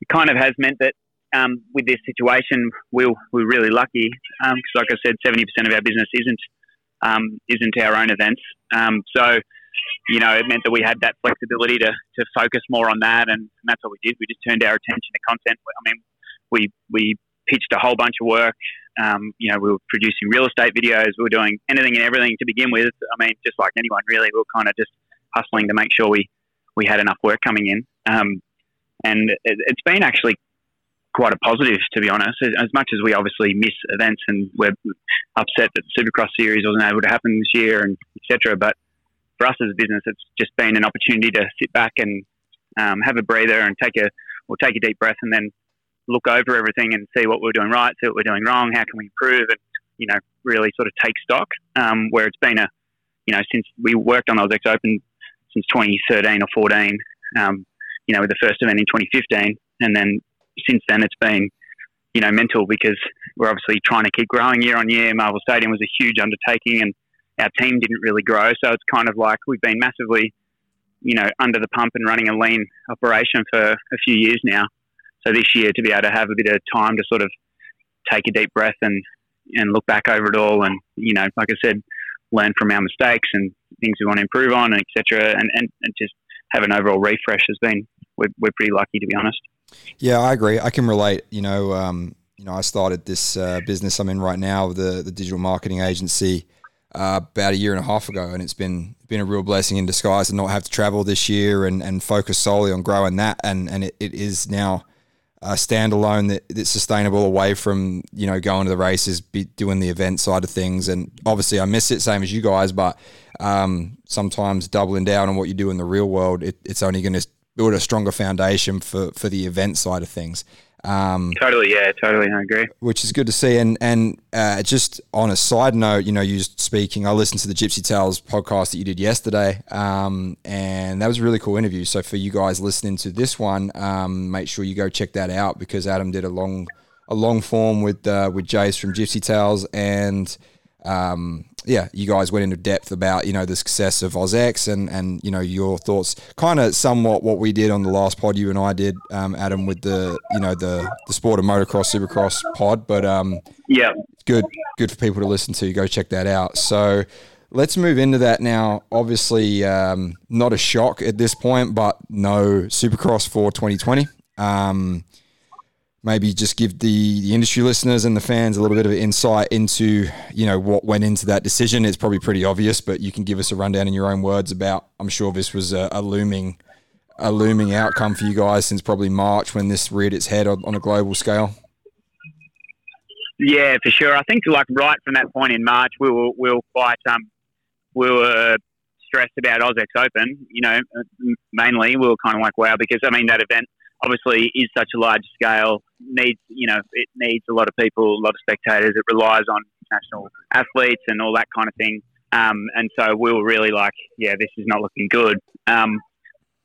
it kind of has meant that um, with this situation, we're, we're really lucky because, um, like I said, seventy percent of our business isn't um, isn't our own events. Um, so you know, it meant that we had that flexibility to, to focus more on that, and, and that's what we did. We just turned our attention to content. I mean, we we pitched a whole bunch of work. Um, you know, we were producing real estate videos. We were doing anything and everything to begin with. I mean, just like anyone, really, we were kind of just hustling to make sure we we had enough work coming in. Um, and it, it's been actually quite a positive, to be honest. As much as we obviously miss events and we're upset that Supercross series wasn't able to happen this year and etc. But for us as a business, it's just been an opportunity to sit back and um, have a breather and take a or take a deep breath and then look over everything and see what we're doing right, see what we're doing wrong, how can we improve, and you know really sort of take stock. Um, where it's been a you know since we worked on Oz Open since 2013 or 14, um, you know with the first event in 2015, and then since then it's been you know mental because we're obviously trying to keep growing year on year. Marvel Stadium was a huge undertaking and our team didn't really grow. So it's kind of like we've been massively, you know, under the pump and running a lean operation for a few years now. So this year to be able to have a bit of time to sort of take a deep breath and and look back over it all, and you know, like I said, learn from our mistakes and things we want to improve on, and etc. And, and and just have an overall refresh has been we're, we're pretty lucky to be honest. Yeah, I agree. I can relate. You know, um, you know, I started this uh, business I'm in right now, the the digital marketing agency uh, about a year and a half ago, and it's been been a real blessing in disguise to not have to travel this year and, and focus solely on growing that. And and it, it is now a standalone that, that's sustainable away from you know going to the races, doing the event side of things. And obviously, I miss it, same as you guys. But um, sometimes doubling down on what you do in the real world, it, it's only going to build a stronger foundation for for the event side of things. Um, totally, yeah, totally, I agree. Which is good to see. And and uh, just on a side note, you know, you speaking, I listened to the Gypsy Tales podcast that you did yesterday, um, and that was a really cool interview. So for you guys listening to this one, um, make sure you go check that out because Adam did a long a long form with uh, with Jace from Gypsy Tales and. Um, yeah, you guys went into depth about you know the success of OzX and and you know your thoughts, kind of somewhat what we did on the last pod you and I did, um, Adam, with the you know the the sport of motocross supercross pod. But um, yeah, good good for people to listen to. Go check that out. So let's move into that now. Obviously, um, not a shock at this point, but no supercross for 2020. Um, maybe just give the, the industry listeners and the fans a little bit of insight into you know what went into that decision. It's probably pretty obvious but you can give us a rundown in your own words about i'm sure this was a, a looming a looming outcome for you guys since probably march when this reared its head on, on a global scale. Yeah for sure. I think like right from that point in march we were, we were quite um we were stressed about OzX Open, you know, mainly we were kind of like, wow, because I mean, that event obviously is such a large scale, needs you know it needs a lot of people, a lot of spectators. It relies on national athletes and all that kind of thing. Um, and so we were really like, yeah, this is not looking good. Um,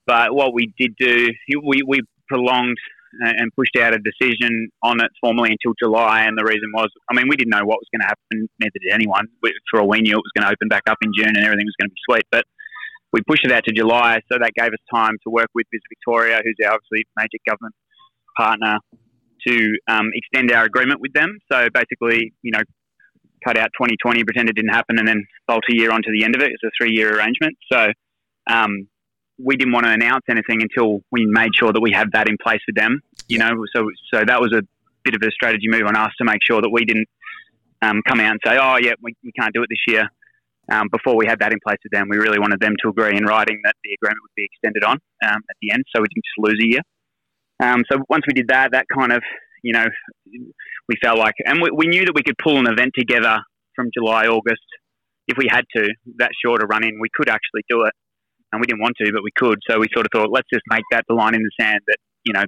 but what we did do, we, we prolonged and pushed out a decision on it formally until July. And the reason was, I mean, we didn't know what was going to happen, neither did anyone. For all we knew, it was going to open back up in June and everything was going to be sweet. But we pushed it out to July, so that gave us time to work with Visit Victoria, who's our obviously major government partner, to um, extend our agreement with them. So basically, you know, cut out 2020, pretend it didn't happen, and then bolt a year onto the end of it. It's a three-year arrangement. So um, we didn't want to announce anything until we made sure that we had that in place with them. You know, so so that was a bit of a strategy move on us to make sure that we didn't um, come out and say, "Oh, yeah, we, we can't do it this year." Um, before we had that in place with them, we really wanted them to agree in writing that the agreement would be extended on um, at the end, so we didn't just lose a year. Um, so once we did that, that kind of, you know, we felt like, and we, we, knew that we could pull an event together from July, August, if we had to, that shorter run in, we could actually do it. And we didn't want to, but we could. So we sort of thought, let's just make that the line in the sand that, you know,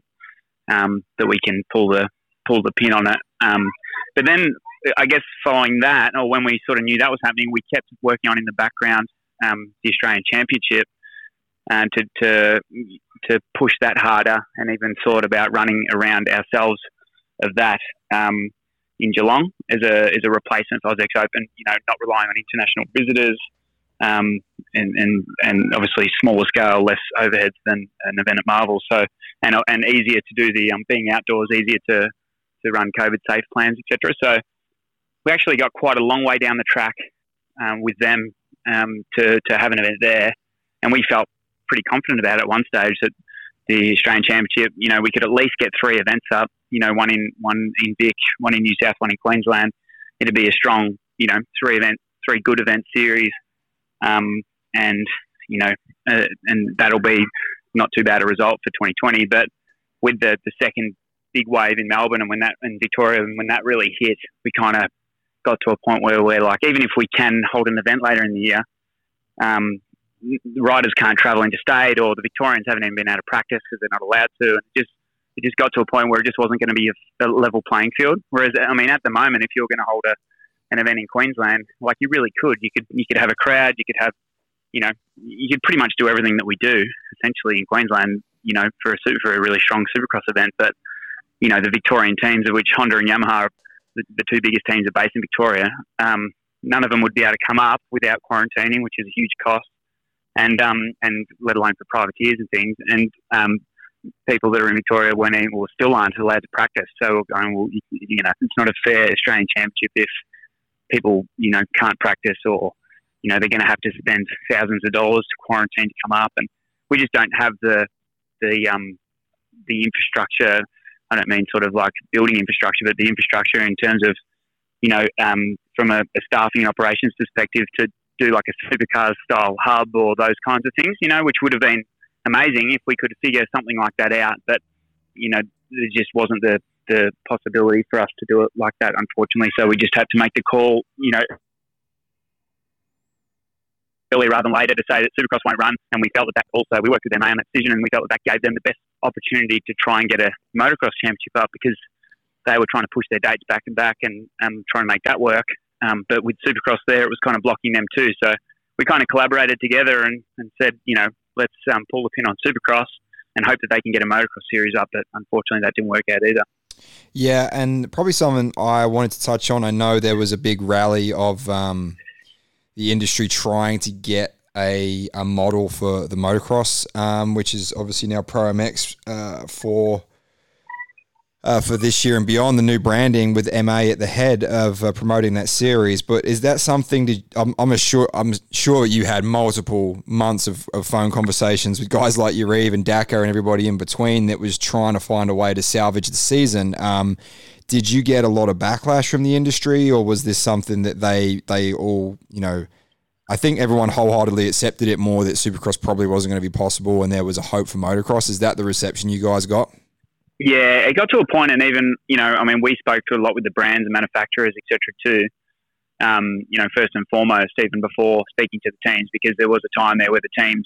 um, that we can pull the pull the pin on it. Um, but then I guess following that, or when we sort of knew that was happening, we kept working on in the background um, the Australian Championship and to, to to push that harder, and even thought about running around ourselves of that. Um, in Geelong as a as a replacement for AusX Open. You know, not relying on international visitors, um, and, and and obviously smaller scale, less overheads than an event at Marvel. So and and easier to do the um, being outdoors, easier to to run COVID safe plans, etc. So we actually got quite a long way down the track um, with them um, to to have an event there, and we felt pretty confident about it at one stage that the Australian Championship, you know, we could at least get three events up. You know, one in one in Vic, one in New South, one in Queensland. It'd be a strong, you know, three event, three good event series, um, and you know, uh, and that'll be not too bad a result for 2020. But with the the second big wave in Melbourne and when that in Victoria and when that really hit, we kind of got to a point where we're like, even if we can hold an event later in the year, um, riders can't travel interstate, or the Victorians haven't even been out of practice because they're not allowed to. And it just it just got to a point where it just wasn't going to be a, a level playing field. Whereas, I mean, at the moment, if you're going to hold a an event in Queensland, like you really could, you could you could have a crowd, you could have, you know, you could pretty much do everything that we do essentially in Queensland, you know, for a for a really strong Supercross event. But you know, the Victorian teams, of which Honda and Yamaha, the, the two biggest teams, are based in Victoria. Um, none of them would be able to come up without quarantining, which is a huge cost and um, and let alone for privateers and things. And um, people that are in Victoria weren't able, or still aren't allowed to practice. So we're going, well, you, you, know, it's not a fair Australian championship if people, you know, can't practice or, you know, they're going to have to spend thousands of dollars to quarantine to come up. And we just don't have the, the, um, the infrastructure. I don't mean sort of like building infrastructure, but the infrastructure in terms of, you know, um, from a, a staffing and operations perspective to do like a supercar style hub or those kinds of things, you know, which would have been amazing if we could figure something like that out. But, you know, there just wasn't the, the possibility for us to do it like that, unfortunately. So we just had to make the call, you know, earlier rather than later to say that Supercross won't run. And we felt that that also, we worked with MA on that decision and we felt that that gave them the best opportunity to try and get a motocross championship up because they were trying to push their dates back and back and trying to make that work. Um, but with Supercross there, it was kind of blocking them too. So we kind of collaborated together and, and said, you know, let's um, pull the pin on Supercross and hope that they can get a motocross series up. But unfortunately, that didn't work out either. Yeah, and probably something I wanted to touch on. I know there was a big rally of um, the industry trying to get a, a model for the motocross, um, which is obviously now Pro MX uh, for uh, for this year and beyond, the new branding with MA at the head of uh, promoting that series. But is that something? To, I'm, I'm sure I'm sure you had multiple months of, of phone conversations with guys like Yariv and Dakar and everybody in between that was trying to find a way to salvage the season. Um, did you get a lot of backlash from the industry, or was this something that they they all you know? I think everyone wholeheartedly accepted it more that Supercross probably wasn't going to be possible, and there was a hope for motocross. Is that the reception you guys got? Yeah, it got to a point, and even you know, I mean, we spoke to a lot with the brands and manufacturers, etc. Too. Um, you know, first and foremost, even before speaking to the teams, because there was a time there where the teams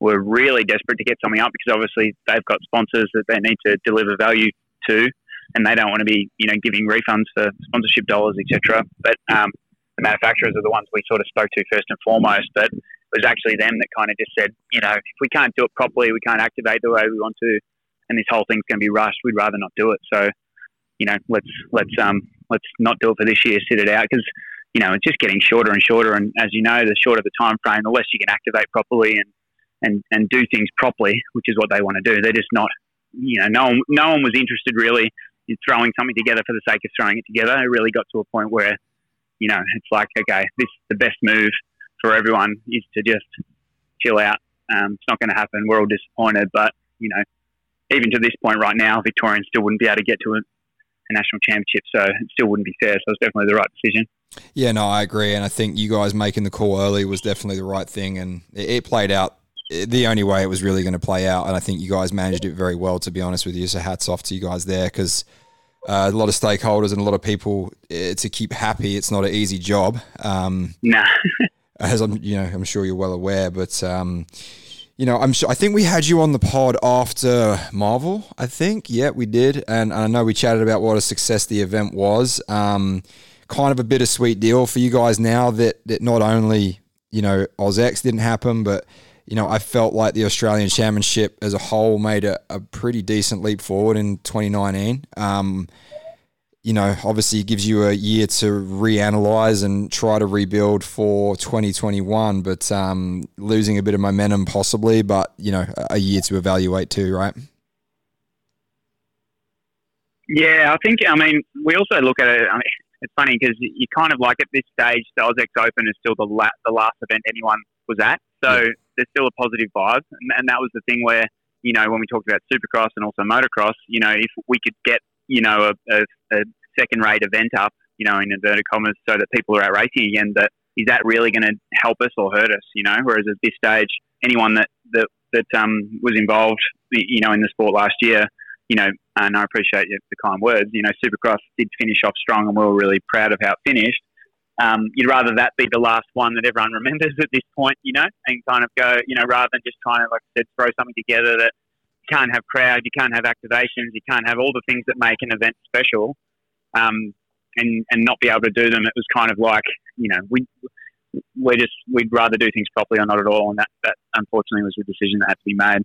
were really desperate to get something up because obviously they've got sponsors that they need to deliver value to, and they don't want to be you know giving refunds for sponsorship dollars, etc. But um, the manufacturers are the ones we sort of spoke to first and foremost. But it was actually them that kind of just said, you know, if we can't do it properly, we can't activate the way we want to and this whole thing's going to be rushed. We'd rather not do it. So, you know, let's let's um let's not do it for this year. Sit it out because you know it's just getting shorter and shorter. And as you know, the shorter the time frame, the less you can activate properly and and and do things properly, which is what they want to do. They're just not, you know, no one no one was interested really in throwing something together for the sake of throwing it together. It really got to a point where, you know, it's like okay, this the best move for everyone is to just chill out. Um, it's not going to happen. We're all disappointed, but you know, even to this point right now, Victorians still wouldn't be able to get to a, a national championship, so it still wouldn't be fair. So it's definitely the right decision. Yeah, no, I agree, and I think you guys making the call early was definitely the right thing, and it, it played out the only way it was really going to play out, and I think you guys managed it very well. To be honest with you, so hats off to you guys there because. Uh, a lot of stakeholders and a lot of people uh, to keep happy. It's not an easy job. Um, nah. [LAUGHS] as I'm, you know, I'm sure you're well aware. But um, you know, I'm sure, I think we had you on the pod after Marvel. I think, yeah, we did, and I know we chatted about what a success the event was. Um, kind of a bittersweet deal for you guys now that that not only you know AusX didn't happen, but you know I felt like the Australian Championship as a whole made a, a pretty decent leap forward in 2019. Um, you know, obviously it gives you a year to reanalyze and try to rebuild for 2021, but um, losing a bit of momentum possibly, but, you know, a year to evaluate too, right? Yeah, I think, I mean, we also look at it, I mean, it's funny because you kind of like at this stage, the AusX Open is still the, la- the last event anyone was at. So yeah. There's still a positive vibe. And, and that was the thing where, you know, when we talked about supercross and also motocross, you know, if we could get you know, a, a, a second rate event up, you know, in inverted commas, so that people are out racing again, that is that really going to help us or hurt us, you know? Whereas at this stage, anyone that, that, that um, was involved, you know, in the sport last year, you know, and I appreciate the kind words, you know, Supercross did finish off strong and we were really proud of how it finished. Um, you'd rather that be the last one that everyone remembers at this point, you know, and kind of go, you know, rather than just trying to, like I said, throw something together that you can't have crowd, you can't have activations, you can't have all the things that make an event special, um, and and not be able to do them. It was kind of like you know we we just we'd rather do things properly or not at all, and that that unfortunately was the decision that had to be made.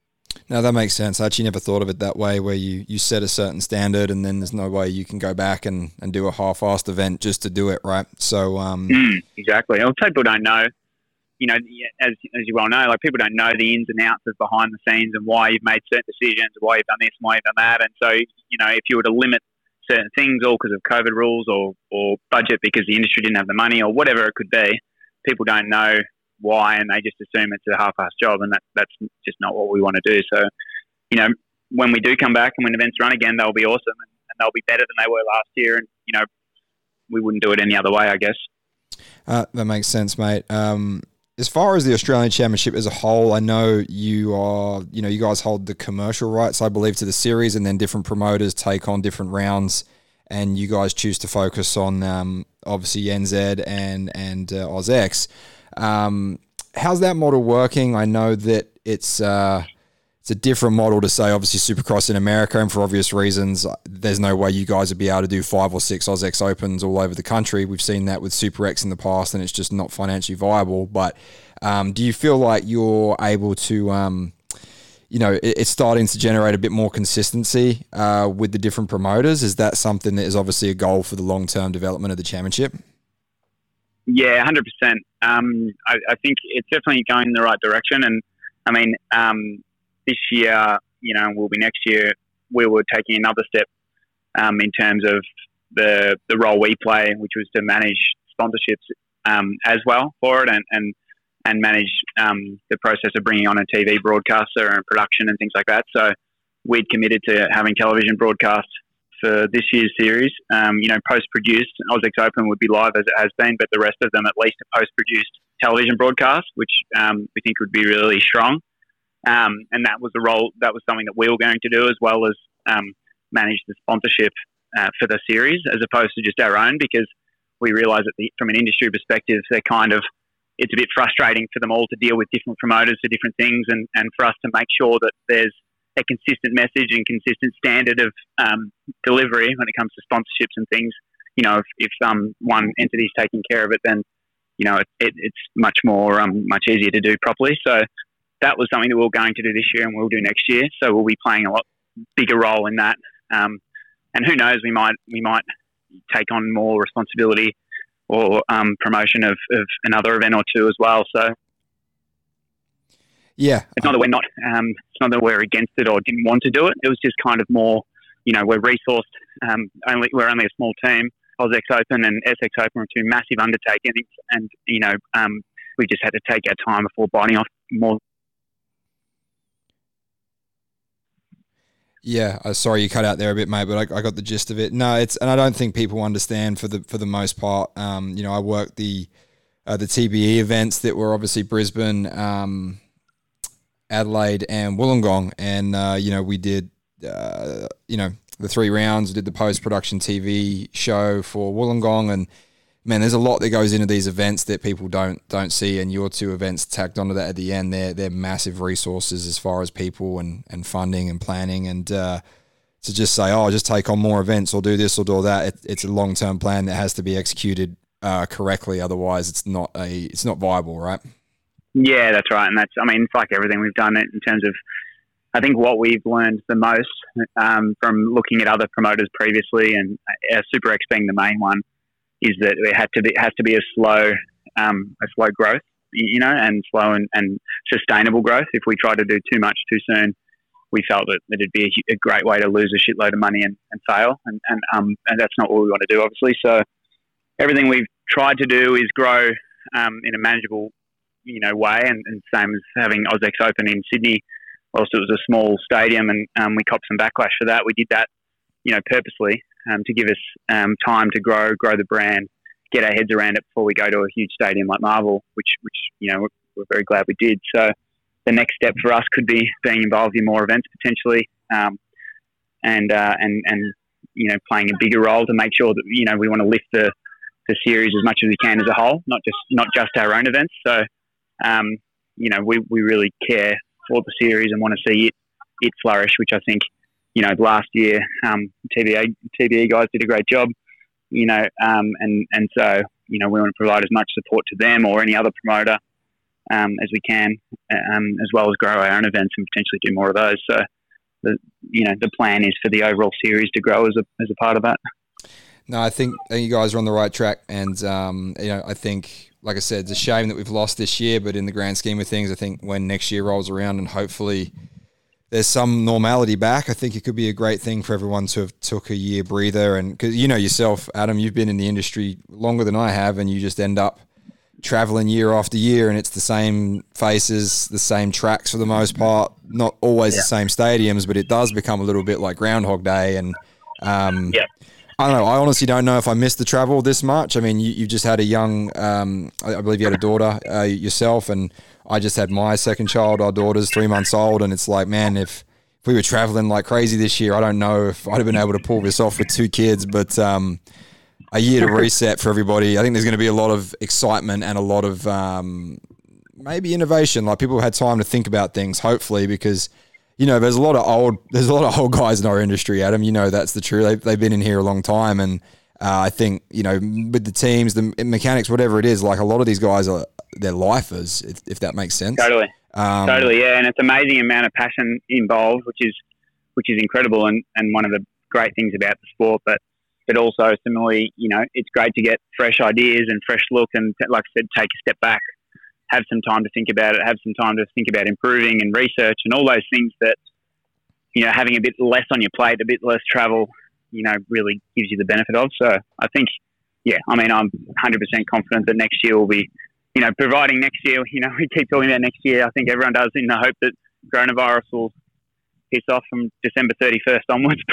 No, that makes sense. I actually never thought of it that way, where you, you set a certain standard and then there's no way you can go back and, and do a half-assed event just to do it, right? So, um, mm, exactly. Well, people don't know you know, as, as you well know, like people don't know the ins and outs of behind the scenes and why you've made certain decisions, why you've done this, why you've done that. And so, you know, if you were to limit certain things all because of COVID rules or, or budget because the industry didn't have the money or whatever it could be, people don't know why and they just assume it's a half-assed job and that, that's just not what we want to do. So, you know, when we do come back and when events run again, they'll be awesome and, and they'll be better than they were last year. And, you know, we wouldn't do it any other way, I guess. Uh, that makes sense, mate. Um, as far as the Australian Championship as a whole, I know you are, you know, you guys hold the commercial rights, I believe, to the series, and then different promoters take on different rounds, and you guys choose to focus on um, obviously NZ and and uh. Um, how's that model working? I know that it's. Uh, it's a different model to say obviously Supercross in America, and for obvious reasons, there's no way you guys would be able to do five or six AusX Opens all over the country. We've seen that with Super X in the past, and it's just not financially viable. But um, do you feel like you're able to? Um, you know, it's starting to generate a bit more consistency uh, with the different promoters. Is that something that is obviously a goal for the long term development of the championship? Yeah, hundred um, percent. I, I, think it's definitely going in the right direction, and I mean, um, this year, you know, will be next year, we were taking another step um, in terms of the the role we play, which was to manage sponsorships um, as well for it, and and and manage um, the process of bringing on a TV broadcaster and production and things like that. So we'd committed to having television broadcast for this year's series. Um, you know, post-produced, AusX Open would be live as it has been, but the rest of them at least a post-produced television broadcast, which um, we think would be really strong. Um, and that was the role, that was something that we were going to do as well as um, manage the sponsorship uh, for the series as opposed to just our own because we realise that from an industry perspective, they're kind of, it's a bit frustrating for them all to deal with different promoters for different things and, and for us to make sure that there's a consistent message and consistent standard of um, delivery when it comes to sponsorships and things. You know, if, if um, one entity is taking care of it, then you know it, it, it's much more um, much easier to do properly. So that was something that we are going to do this year and we'll do next year. So we'll be playing a lot bigger role in that. Um, and who knows, we might we might take on more responsibility or um, promotion of, of another event or two as well. So yeah, it's not that we're not um, it's not that we're against it or didn't want to do it. It was just kind of more, you know, we're resourced. Um, only we're only a small team. AusX Open and SX Open are two massive undertakings, and you know, um, we just had to take our time before biting off more Yeah, uh, sorry you cut out there a bit, mate, but I, I, got the gist of it. No, it's and I don't think people understand for the for the most part. Um, you know, I worked the uh, the TBE events that were obviously Brisbane, um, Adelaide, and Wollongong, and uh, you know we did uh, you know the three rounds. Did the post production TV show for Wollongong, and man, there's a lot that goes into these events that people don't don't see, and your two events tacked onto that at the end. They're they're massive resources as far as people and and funding and planning, and uh, to just say, oh, just take on more events or do this or do that. It, it's a long term plan that has to be executed uh, correctly. Otherwise, it's not a it's not viable, right? Yeah, that's right, and that's I mean, it's like everything we've done in terms of I think what we've learned the most um, from looking at other promoters previously, and our Super X being the main one, is that it had to be has to be a slow um, a slow growth, you know, and slow and, and sustainable growth. If we try to do too much too soon, we felt that, that it'd be a, a, great way to lose a shitload of money and, and fail, and and um and that's not what we want to do, obviously. So everything we've tried to do is grow um, in a manageable, you know, way, and, and same as having AusX Open in Sydney. Whilst it was a small stadium, and um, we copped some backlash for that, we did that, you know, purposely um, to give us um, time to grow, grow the brand, get our heads around it before we go to a huge stadium like Marvel, which, which you know, we're, we're very glad we did. So the next step for us could be being involved in more events potentially, um, and uh, and and you know, playing a bigger role to make sure that you know we want to lift the the series as much as we can as a whole, not just not just our own events. So, um, you know, we, we really care for the series and want to see it it flourish, which I think, you know, last year um, TBA TBE guys did a great job, you know, um, and and so you know we want to provide as much support to them or any other promoter um, as we can, um, as well as grow our own events and potentially do more of those. So, the you know the plan is for the overall series to grow as a as a part of that. No, I think, you guys are on the right track, and um, you know, I think, like I said, it's a shame that we've lost this year, but in the grand scheme of things, I think when next year rolls around and hopefully there's some normality back, I think it could be a great thing for everyone to have took a year breather, and because you know yourself, Adam, you've been in the industry longer than I have, and you just end up traveling year after year, and it's the same faces, the same tracks for the most part, not always yeah. the same stadiums, but it does become a little bit like Groundhog Day, and um, yeah I don't know. I honestly don't know if I missed the travel this much. I mean, you, you just had a young, um, I believe you had a daughter uh, yourself, and I just had my second child. Our daughter's three months old, and it's like, man, if, if we were traveling like crazy this year, I don't know if I'd have been able to pull this off with two kids. But um, a year to [LAUGHS] reset for everybody. I think there's going to be a lot of excitement and a lot of um, maybe innovation. Like people had time to think about things, hopefully, because – you know, there's a lot of old, [LAUGHS] there's a lot of old guys in our industry, Adam. You know, that's the truth. They've, they've been in here a long time, and uh, I think you know, with the teams, the mechanics, whatever it is, like a lot of these guys are they're lifers, if, if that makes sense. Totally, um, totally, yeah. And it's amazing amount of passion involved, which is which is incredible, and, and one of the great things about the sport. But but also similarly, you know, it's great to get fresh ideas and fresh look, and like I said, take a step back have some time to think about it, have some time to think about improving and research and all those things that, you know, having a bit less on your plate, a bit less travel, you know, really gives you the benefit of. So I think, yeah, I mean, I'm 100% confident that next year will be, you know, providing next year, you know, [LAUGHS] we keep talking about next year. I think everyone does in the hope that coronavirus will piss off from December 31st onwards. [LAUGHS]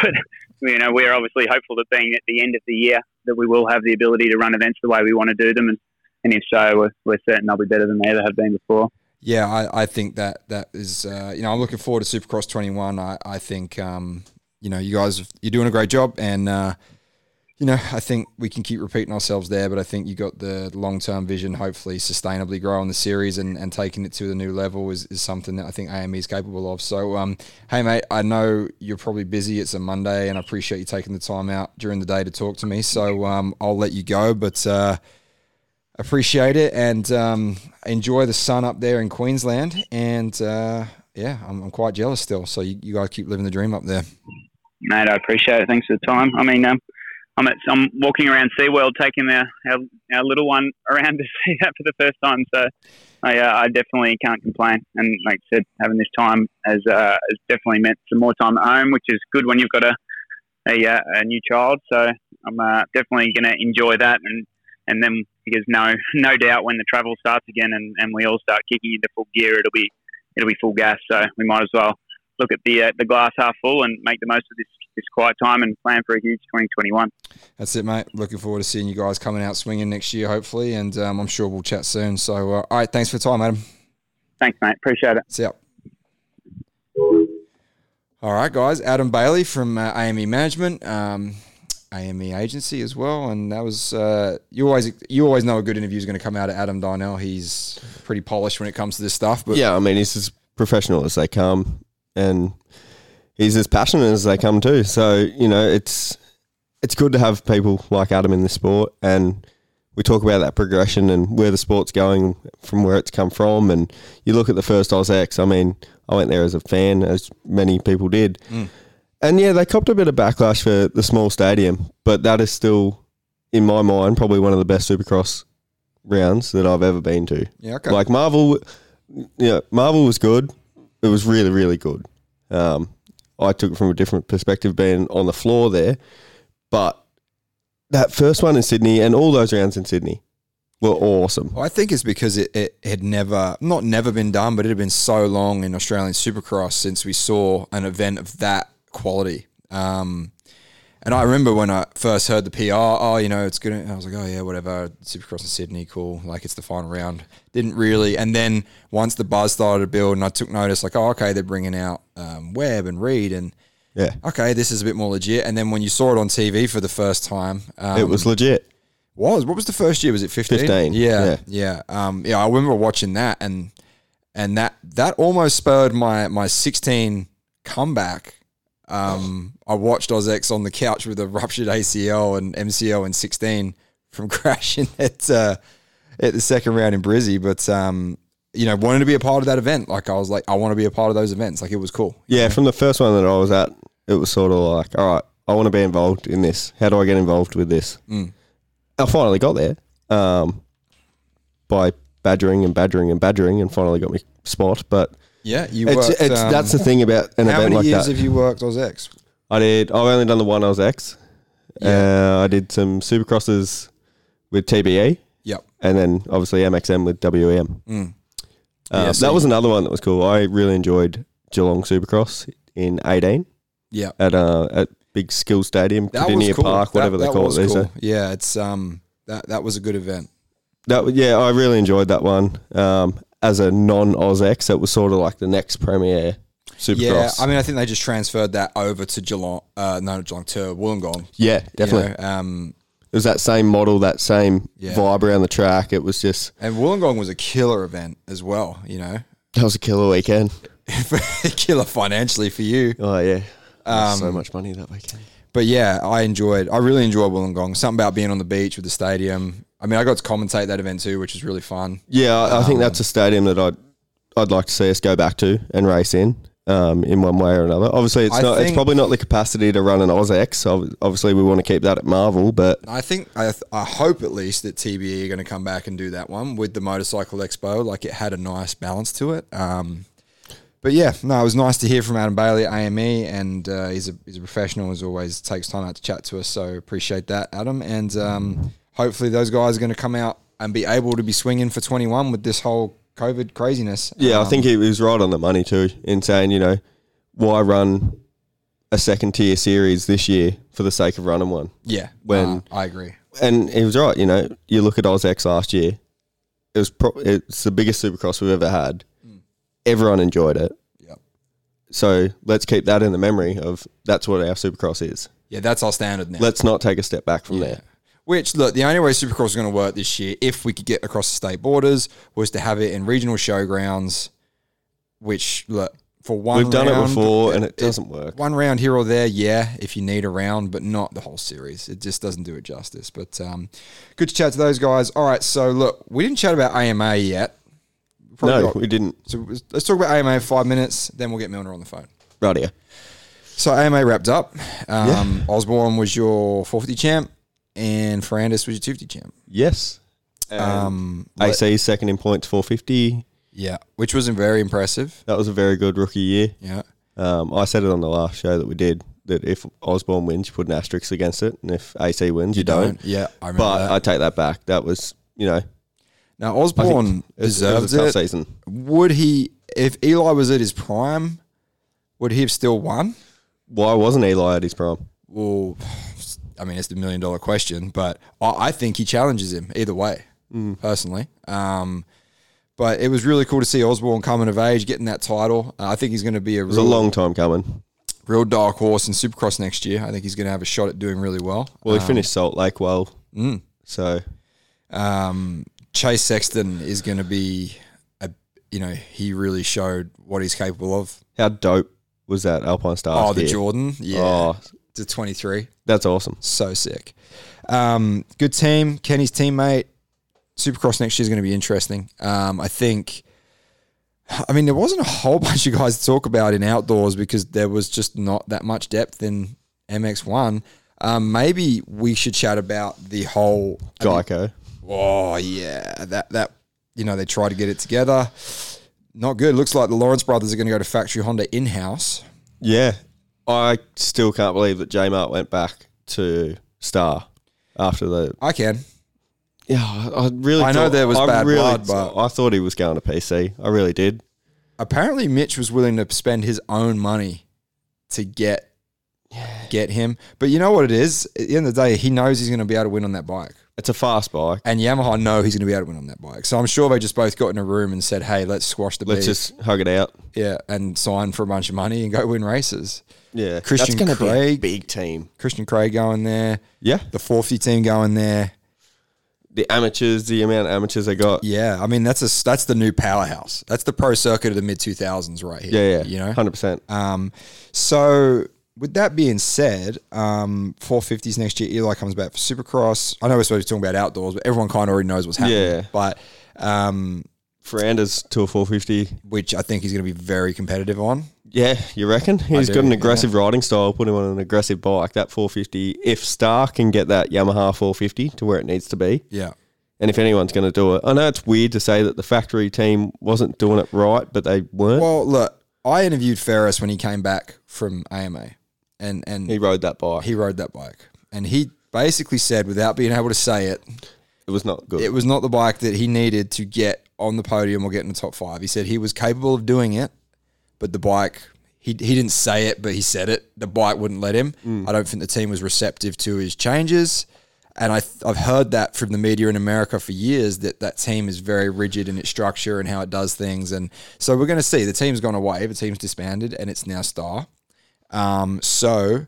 But, you know, we're obviously hopeful that being at the end of the year, that we will have the ability to run events the way we want to do them and and if so, we're, we're certain they'll be better than they ever have been before. Yeah, I, I think that that is, uh, you know, I'm looking forward to Supercross 21. I, I think, um, you know, you guys, you're doing a great job. And, uh, you know, I think we can keep repeating ourselves there, but I think you got the long term vision, hopefully sustainably growing the series and, and taking it to the new level is, is something that I think AME is capable of. So, um, hey, mate, I know you're probably busy. It's a Monday, and I appreciate you taking the time out during the day to talk to me. So, um, I'll let you go, but, uh, appreciate it and um, enjoy the sun up there in Queensland. And uh, yeah, I'm, I'm, quite jealous still. So you, you, guys keep living the dream up there. Mate, I appreciate it. Thanks for the time. I mean, um, I'm at, I'm walking around SeaWorld taking our, our, our little one around to [LAUGHS] see that for the first time. So I, uh, I definitely can't complain. And like I said, having this time has, uh, has definitely meant some more time at home, which is good when you've got a a, uh, a new child. So I'm uh, definitely going to enjoy that and and then because no no doubt when the travel starts again and, and we all start kicking into full gear, it'll be it'll be full gas. So we might as well look at the uh, the glass half full and make the most of this this quiet time and plan for a huge 2021. That's it, mate. Looking forward to seeing you guys coming out swinging next year, hopefully, and um, I'm sure we'll chat soon. So, uh, all right, thanks for the time, Adam. Thanks, mate. Appreciate it. See ya. All right, guys. Adam Bailey from uh, AME Management. Um, AME agency as well, and that was uh, you always you always know a good interview is going to come out of Adam Darnell. He's pretty polished when it comes to this stuff. But yeah, I mean he's as professional as they come, and he's as passionate as they come too. So you know it's it's good to have people like Adam in the sport, and we talk about that progression and where the sport's going from where it's come from. And you look at the first AusX. I mean, I went there as a fan, as many people did. And yeah, they copped a bit of backlash for the small stadium, but that is still, in my mind, probably one of the best Supercross rounds that I've ever been to. Yeah, okay. Like Marvel, yeah, Marvel was good. It was really, really good. Um, I took it from a different perspective, being on the floor there, but that first one in Sydney and all those rounds in Sydney were awesome. Well, I think it's because it, it had never, not never been done, but it had been so long in Australian Supercross since we saw an event of that quality. Um, and I remember when I first heard the PR, oh, you know, it's good. I was like, oh, yeah, whatever. Supercross in Sydney, cool. Like, it's the final round. Didn't really. And then once the buzz started to build and I took notice, like, oh, okay, they're bringing out um, Webb and Reed and, Yeah, okay, this is a bit more legit. And then when you saw it on TV for the first time, um, it was legit. was what was the first year? Was it fifteen? 15, Yeah, yeah, Um, yeah. I remember watching that, and and that that almost spurred my my sixteen comeback. Um, I watched AusX on the couch with a ruptured ACL and MCL in sixteen from [LAUGHS] crashing at uh, at the second round in Brizzy, but um, you know, wanted to be a part of that event. Like I was like, I want to be a part of those events. Like it was cool. Yeah, from the first one that I was at, it was sort of like, all right, I want to be involved in this. How do I get involved with this? Mm. I finally got there um, by badgering and badgering and badgering, and finally got me spot. But Yeah, you it's, worked. it's um, that's the thing about an how event many like years that. have you worked AusX? I did. I've only done the one AusX. Yeah. Uh, I did some supercrosses with TBE, Yep. and then obviously MXM with WEM. Mm. Uh, Yeah, so that was another one that was cool. I really enjoyed Geelong Supercross in eighteen Yep. at uh, at Big Skill Stadium, Kardinia cool. Park, That- whatever they that call was it cool. Yeah, it's um that that was a good event. That yeah, I really enjoyed that one. Um, as a non Oz it was sort of like the next premier Supercross. Yeah, I mean, I think they just transferred that over to Geelong. Uh, no, Geelong to Wollongong. yeah, you definitely. know, um, It was that same model, that same Yeah. vibe around the track. It was just and Wollongong was a killer event as well. You know, that was a killer weekend. [LAUGHS] killer financially for you. Oh yeah, Um, so much money that weekend. But yeah, I enjoyed. I really enjoyed Wollongong. Something about being on the beach with the stadium. I mean, I got to commentate that event too, which was really fun. Yeah, I, I think Um, that's a stadium that I'd I'd like to see us go back to and race in. Um, in one way or another. Obviously, it's I not. It's probably not the capacity to run an AusX. Obviously, we want to keep that at Marvel. But I think I, I hope at least that TBE are going to come back and do that one with the motorcycle expo. Like it had a nice balance to it. Um, but yeah, no, it was nice to hear from Adam Bailey at AME, and uh, he's a he's a professional as always. Takes time out to chat to us, so appreciate that, Adam. And um, hopefully those guys are going to come out and be able to be swinging for twenty one with this whole COVID craziness. Yeah, I Um, think he was right on the money too in saying, you know, why run a second tier series this year for the sake of running one? yeah. when- uh, I agree. And he was right. You know, you look at AusX last year; it was pro- it's the biggest Supercross we've ever had. Everyone enjoyed it. Yep. So let's keep that in the memory of that's what our Supercross is. Yeah, that's our standard now. Let's not take a step back from there. Which look, the only way Supercross was going to work this year, if we could get across the state borders, was to have it in regional showgrounds. Which look for one, We've done it round, before, and it doesn't work. One round here or there, yeah, if you need a round, but not the whole series. It just doesn't do it justice. But um, good to chat to those guys. All right, so look, we didn't chat about AMA yet. Probably No, got- we didn't. so let's talk about AMA for five minutes, then we'll get Milner on the phone. Right here. So AMA wrapped up. Um, Osborne was your 450 champ, and Ferrandis was your 250 champ. Yes. Um, AC second in points, four fifty. Yeah, which wasn't very impressive. That was a very good rookie year. Yeah, Um, I said it on the last show that we did that if Osborne wins, you put an asterisk against it, and if AC wins, you, don't. Yeah, I remember But that. I take that back. That was, you know, now Osborne think it deserves was a tough it. season. Would he, if Eli was at his prime, would he have still won? Why wasn't Eli at his prime? Well, I mean, it's the million dollar question, but I, I think he challenges him either way, Mm. personally. Um, but it was really cool to see Osborne coming of age, getting that title. Uh, I think he's going to be a was a long time coming. real dark horse in Supercross next year. I think he's going to have a shot at doing really well. Well, he Um, finished Salt Lake well, mm. so Um, Chase Sexton is going to be, a, you know, he really showed what he's capable of. how dope was that Alpine Star? Oh, the Jordan, yeah, Oh, to 23. That's awesome. So sick. Um, good team. Kenny's teammate. Supercross next year is going to be interesting. Um, I think. I mean, there wasn't a whole [LAUGHS] bunch of guys to talk about in outdoors because there was just not that much depth in MX1. Um, maybe we should chat about the whole Geico. Oh yeah, that that you know they try to get it together. Not good. Looks like the Lawrence brothers are going to go to factory Honda in house. Yeah. I still can't believe that J Mart went back to Star after the. I can. Yeah, I really. I know there was I bad really, blood, but- I thought he was going to PC. I really did. Apparently, Mitch was willing to spend his own money to get get him. But you know what it is? At the end of the day, he knows he's going to be able to win on that bike. It's a fast bike. And Yamaha know he's going to be able to win on that bike. So I'm sure they just both got in a room and said, "Hey, let's squash the Let's beef." just hug it out. yeah, and sign for a bunch of money and go win races. Yeah, Christian That's gonna Craig. be a big team. Christian Craig going there, Yeah, the 450 team going there. the amateurs, the amount of amateurs they got. Yeah, I mean that's a that's the new powerhouse. That's the pro circuit of the mid 2000s right here. Yeah, yeah, you know. hundred percent. Um, so with that being said, um, 450s next year. Eli comes back for Supercross. I know we're supposed to be talking about outdoors, but everyone kind of already knows what's happening. Yeah. But um, Ferrandis to a four fifty. which I think he's going to be very competitive on. Yeah, you reckon? He's do, got an yeah. aggressive riding style. Put him on an aggressive bike. That 450. If Star can get that Yamaha 450 to where it needs to be, Yeah. and if anyone's going to do it, I know it's weird to say that the factory team wasn't doing it right, but they weren't. Well, look, I interviewed Ferris when he came back from AMA, and and he, rode that bike. He rode that bike, and he basically said, without being able to say it, it was not good. it was not the bike that he needed to get on the podium or get in the top five. He said he was capable of doing it, but the bike, he, he didn't say it, but he said it. The bike wouldn't let him. I don't think the team was receptive to his changes. And I, I've heard that from the media in America for years that that team is very rigid in its structure and how it does things. And so we're going to see the team's gone away, the team's disbanded, and it's now Star. Um, so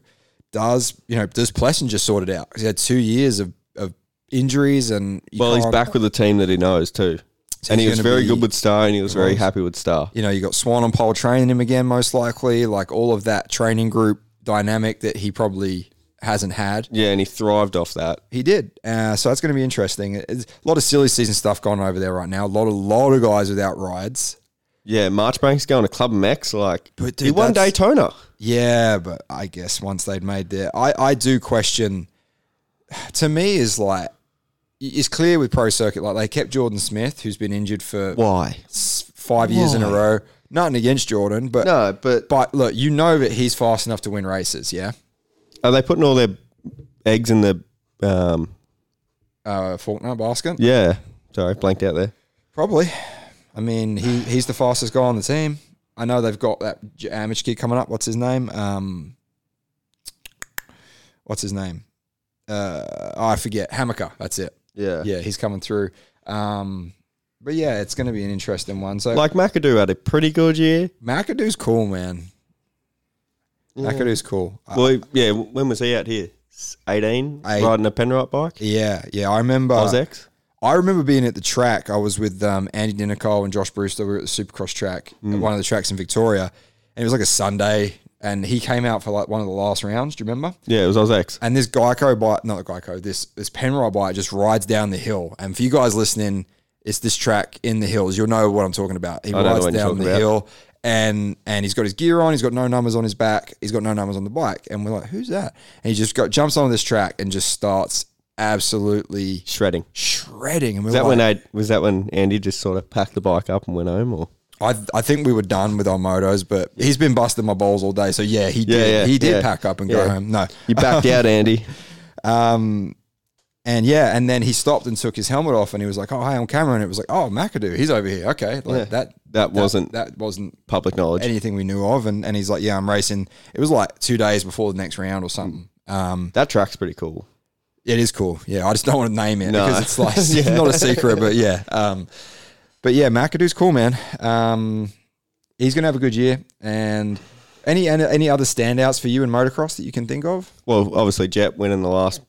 does you know does Plessinger sort it out? he had two years of, of injuries and well, he's back with a team that he knows too. So and he was very be- good with Star, and he was very was. happy with Star. you know, you got Swanepoel training him again, most likely. Like all of that training group dynamic that he probably hasn't had. Yeah, and he thrived off that. He did. Uh, so that's going to be interesting. It's a lot of silly season stuff going over there right now. A lot of lot of guys without rides. Yeah, Marchbanks going to Club MX. Like But dude, he won Daytona. Yeah, but I guess once they'd made their, I I do question. To me, is like it's clear with pro circuit. Like they kept Jordan Smith, who's been injured for Why? five years in a row. Nothing against Jordan, but No, but but look, you know that he's fast enough to win races. Yeah. are they putting all their eggs in the? Um, uh, Forkner basket? yeah, sorry, blanked out there. Probably. I mean, he, he's the fastest guy on the team. I know they've got that amateur kid coming up. What's his name? Um, what's his name? Uh, oh, I forget. Hammaker. That's it. Yeah, Yeah, he's coming through. Um, but yeah, it's going to be an interesting one. So, Like McAdoo had a pretty good year. McAdoo's cool, man. McAdoo's cool. Uh, Well, yeah. When was he out here? Eighteen, Eight. riding a Penrite bike. yeah, yeah. I remember. I AusX. I remember being at the track. I was with um, Andy Dinoco and Josh Brewster. We were at the Supercross track, at one of the tracks in Victoria, and it was like a Sunday. And he came out for like one of the last rounds. Do you remember? Yeah, it was AusX. And this Geico bike, not the Geico, this this Penrite bike just rides down the hill. And for you guys listening, it's this track in the hills. You'll know what I'm talking about. He I know rides you're down talking the about. hill, and and he's got his gear on. He's got no numbers on his back. He's got no numbers on the bike. And we're like, who's that? And he just got jumps on this track and just starts absolutely Shredding. shredding. And we're Was that like, when I, was that when Andy just sort of packed the bike up and went home, or I I think we were done with our motos, but he's been busting my balls all day. So yeah, he did. yeah, he did yeah. pack up and go home. No, you backed out, [LAUGHS] Andy? Um, and yeah, and then he stopped and took his helmet off, and he was like, "Oh, hey, I'm Cameron." It was like, "Oh, McAdoo, he's over here." Okay, like Yeah. that. That wasn't that wasn't public knowledge. anything we knew of, and and he's like, "Yeah, I'm racing." It was like two days before the next round or something. Um, that track's pretty cool. it is cool. Yeah, I just don't want to name it No. because it's like [LAUGHS] not a secret, but yeah. Um, but yeah, McAdoo's cool, man. Um, he's gonna have a good year. And any any other standouts for you in motocross that you can think of? Well, obviously Jett winning the last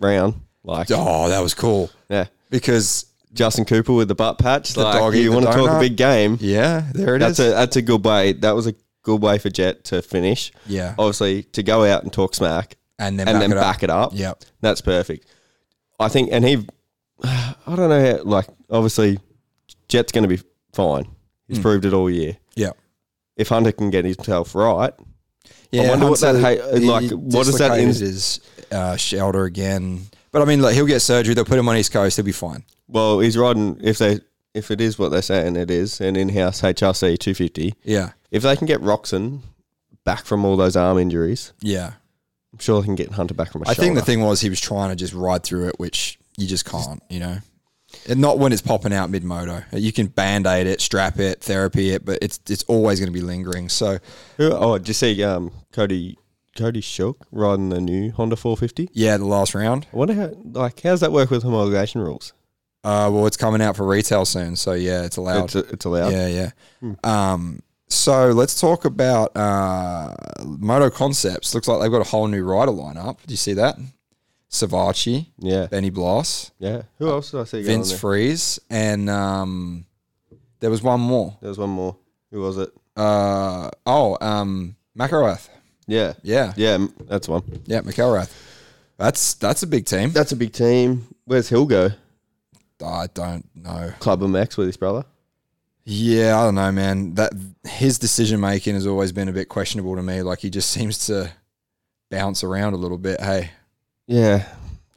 round. Like, Oh, that was cool yeah, because Justin Cooper with the butt patch. The like, dog you want to talk a big game? yeah, there it is. That's a that's a good way. That was a good way for Jett to finish. yeah. Obviously, to go out and talk smack and then and back then it up. back it up. Yep. That's perfect. I think, and he, that's [SIGHS] perfect. I think, and he, I don't know, how, like, obviously, Jett's going to be fine. He's Mm. proved it all year. Yeah. If Hunter can get himself right, Yeah, I wonder what that Hunter, ha- like, he what does that in- his uh, shoulder again. But I mean, like he'll get surgery. They'll put him on East Coast. He'll be fine. well, he's riding, if they, if it is what they're saying it is, an in-house HRC 250, Yeah, if they can get Roczen back from all those arm injuries, yeah. I'm sure they can get Hunter back from a I think the thing was he was trying to just ride through it, which you just can't. You know, and not when it's popping out mid moto. You can band aid it, strap it, therapy it, but it's it's always going to be lingering. So oh, did you see um, Cody, Cody Shook riding the new Honda 450? yeah, the last round. I wonder how, like, how's that work with homologation rules? Uh, well, it's coming out for retail soon, so yeah, it's allowed. It's, it's allowed. Yeah, yeah. Um, so let's talk about uh, Moto Concepts. Looks like they've got a whole new rider lineup. Do you see that? Savatgy, Yeah, Benny Bloss, yeah. Who else did I see? Vince? Friese, and um, there was one more. There was one more. Who was it? Uh, oh, um, McElrath. Yeah, Yeah, yeah. That's one. yeah, McElrath. That's that's a big team. That's a big team. Where's Hill go? I don't know. Club MX with his brother. Yeah, I don't know, man. That his decision making has always been a bit questionable to me. Like he just [LAUGHS] seems to bounce around a little bit. Hey, Yeah,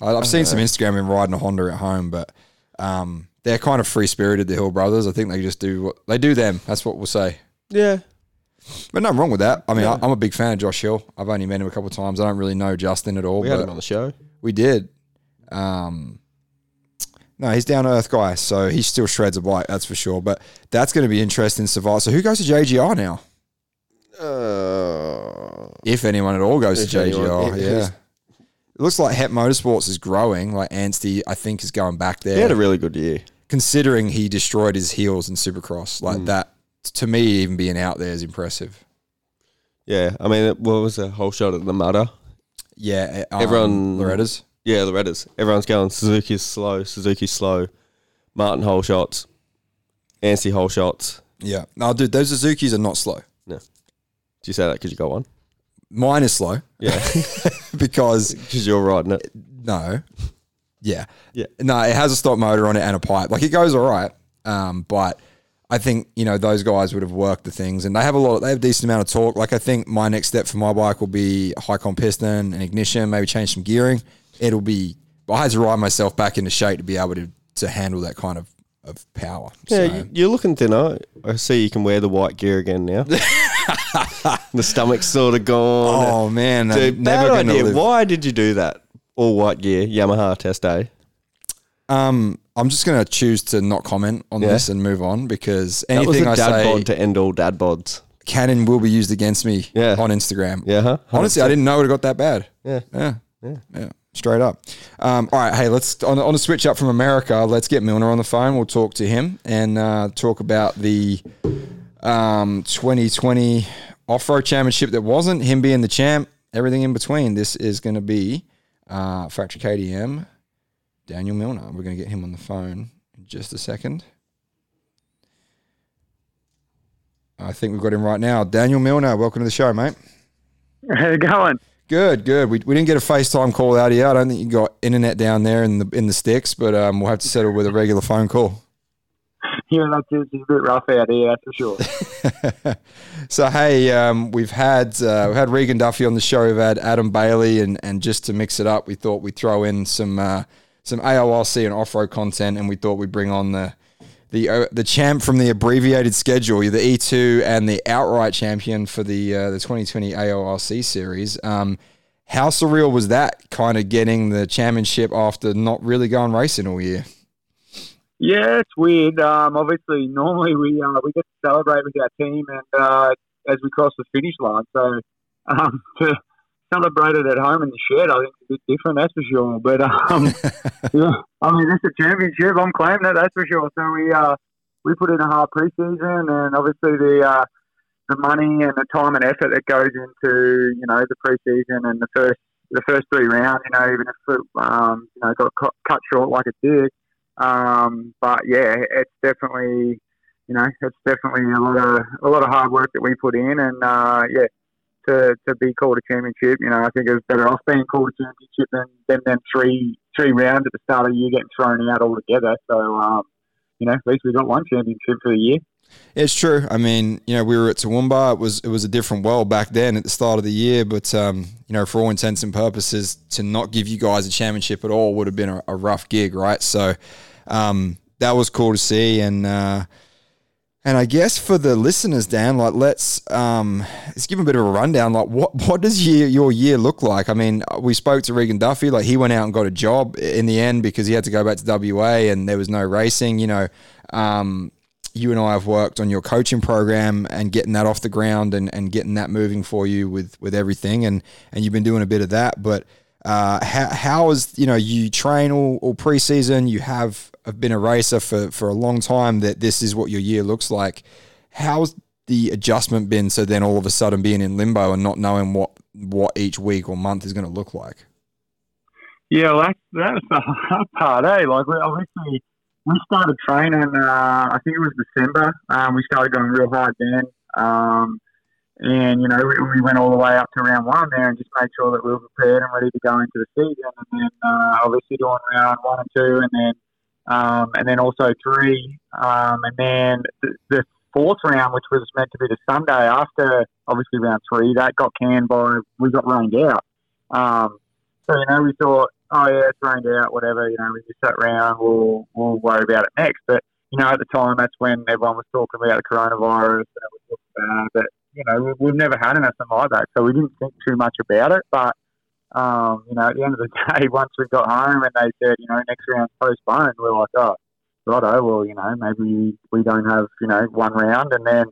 I, I've seen know. some Instagram of him riding a Honda at home, but um, they're kind of free spirited. The Hill brothers. I think they just do what they do. Them. That's what we'll say. yeah. But nothing wrong with that. I mean, Yeah. I, I'm a big fan of Josh Hill. I've only met him a couple of times. I don't really know Justin at all. We but had him on the show. We did. Um, no, he's down to earth guy, so he still shreds a bike, that's for sure. But that's going to be interesting. Survive. So who goes to JGR now? Uh, If anyone at all goes to anyone, JGR, it- yeah. It looks like HEP Motorsports is growing. Like Anstie, I think, is going back there. he had a really good year. considering he destroyed his heels in Supercross, like Mm. that. To me, even being out there is impressive. Yeah, I mean, what was the whole shot at the Mudder? Yeah, um, Everyone- Loretta's. Yeah, Loretta's. Everyone's going Suzuki's slow, Suzuki's slow. Martin whole shots, Anstie whole shots. Yeah, no, dude, those Suzuki's are not slow. No. Did you say that because you got one? Mine is slow Yeah, [LAUGHS] [LAUGHS] because because you're riding it. no, yeah, Yeah. no, it has a stop motor on it and a pipe. Like it goes all right, um, but I think you know those guys would have worked the things, and they have a lot. They have a decent amount of torque. Like I think my next step for my bike will be a high con piston and ignition, maybe change some gearing. It'll be. I had to ride myself back into shape to be able to to handle that kind of of power. Yeah, So- you're looking thinner. I see you can wear the white gear again now. [LAUGHS] [LAUGHS] the stomach's sort of gone. Oh man, I'm never bad gonna idea. live. Why did you do that? All white gear, Yamaha test day. Um, I'm just gonna choose to not comment on Yeah. this and move on because That was anything a I dad say, bod to end all dad bods. canon will be used against me Yeah. on Instagram. Yeah, huh? Honestly, I didn't know it got that bad. Yeah. Yeah. Yeah. Straight up. Um, all right. Hey, let's on, on a switch up from America. Let's get Milner on the phone. We'll talk to him and uh, talk about the um, 2020 off road championship that wasn't him being the champ. Everything in between. This is going to be uh, Factory KTM, Daniel Milner. We're going to get him on the phone in just a second. I think we've got him right now. Daniel Milner, welcome to the show, mate. How's it going? Good, good. We, we didn't get a FaceTime call out here. I don't think you got internet down there in the in the sticks, but um, we'll have to settle with a regular phone call. Yeah, that's it's a bit rough out here, that's for sure. [LAUGHS] so hey, um, we've had uh, we've had Regan Duffy on the show. We've had Adam Bailey, and and just to mix it up, we thought we'd throw in some uh, some AORC and off road content, and we thought we'd bring on the the uh, the champ from the abbreviated schedule, you the E2 and the outright champion for the uh, the 2020 AORC series. Um, how surreal was that? Kind of getting the championship after not really going racing all year. Yeah, it's weird. Um, obviously, normally we uh, we get to celebrate with our team, and uh, as we cross the finish line, so um, [LAUGHS] to celebrate it at home in the shed, I think it's a bit different. That's for sure. But um, [LAUGHS] yeah, I mean, it's a championship. I'm claiming it. That's for sure. So we uh, we put in a hard preseason, and obviously the uh, the money and the time and effort that goes into you know the preseason and the first the first three rounds. You know, even if it um, you know got cut, cut short like it did. Um, but yeah, it's definitely, you know, it's definitely a lot of a lot of hard work that we put in, and uh, yeah, to, to be called a championship. You know, I think it was better off being called a championship than than, than three three rounds at the start of the year getting thrown out altogether. So, um, you know, at least we got one championship for the year. It's true. I mean, you know, we were at Toowoomba. It was it was a different world back then at the start of the year. But um, you know, for all intents and purposes, to not give you guys a championship at all would have been a, a rough gig, right? So um, that was cool to see, and uh, and I guess for the listeners, Dan, like let's um, let's give a bit of a rundown. Like, what what does year, your year look like? I mean, we spoke to Regan Duffy. Like, he went out and got a job in the end because he had to go back to WA, and there was no racing. You know. Um, you and I have worked on your coaching program and getting that off the ground and, and getting that moving for you with, with everything. And, and you've been doing a bit of that, but, uh, how, how is, you know, you train all, all preseason, you have, have been a racer for, for a long time that this is what your year looks like. How's the adjustment been? So then all of a sudden being in limbo and not knowing what, what each week or month is going to look like. Yeah, well, that's, that's the hard part, eh? Like, obviously, we started training. Uh, I think it was December. Um, we started going real hard then, um, and you know we, we, went all the way up to round one there and just made sure that we were prepared and ready to go into the season. And then uh, obviously doing round one and two, and then um, and then also three, um, and then the, the, fourth round, which was meant to be the Sunday after obviously round three, that got canned by we got rained out. Um, so you know we thought oh yeah, it's rained out, whatever. You know, we just sat around. We'll we'll worry about it next. But you know, at the time, that's when everyone was talking about the coronavirus and it was bad. But you know, we've never had anything like that, so we didn't think too much about it. But um, you know, at the end of the [LAUGHS] day, once we got home and they said, you know, next round's postponed, we we're like, oh, righto, well, you know, maybe we don't have, you know, one round, and then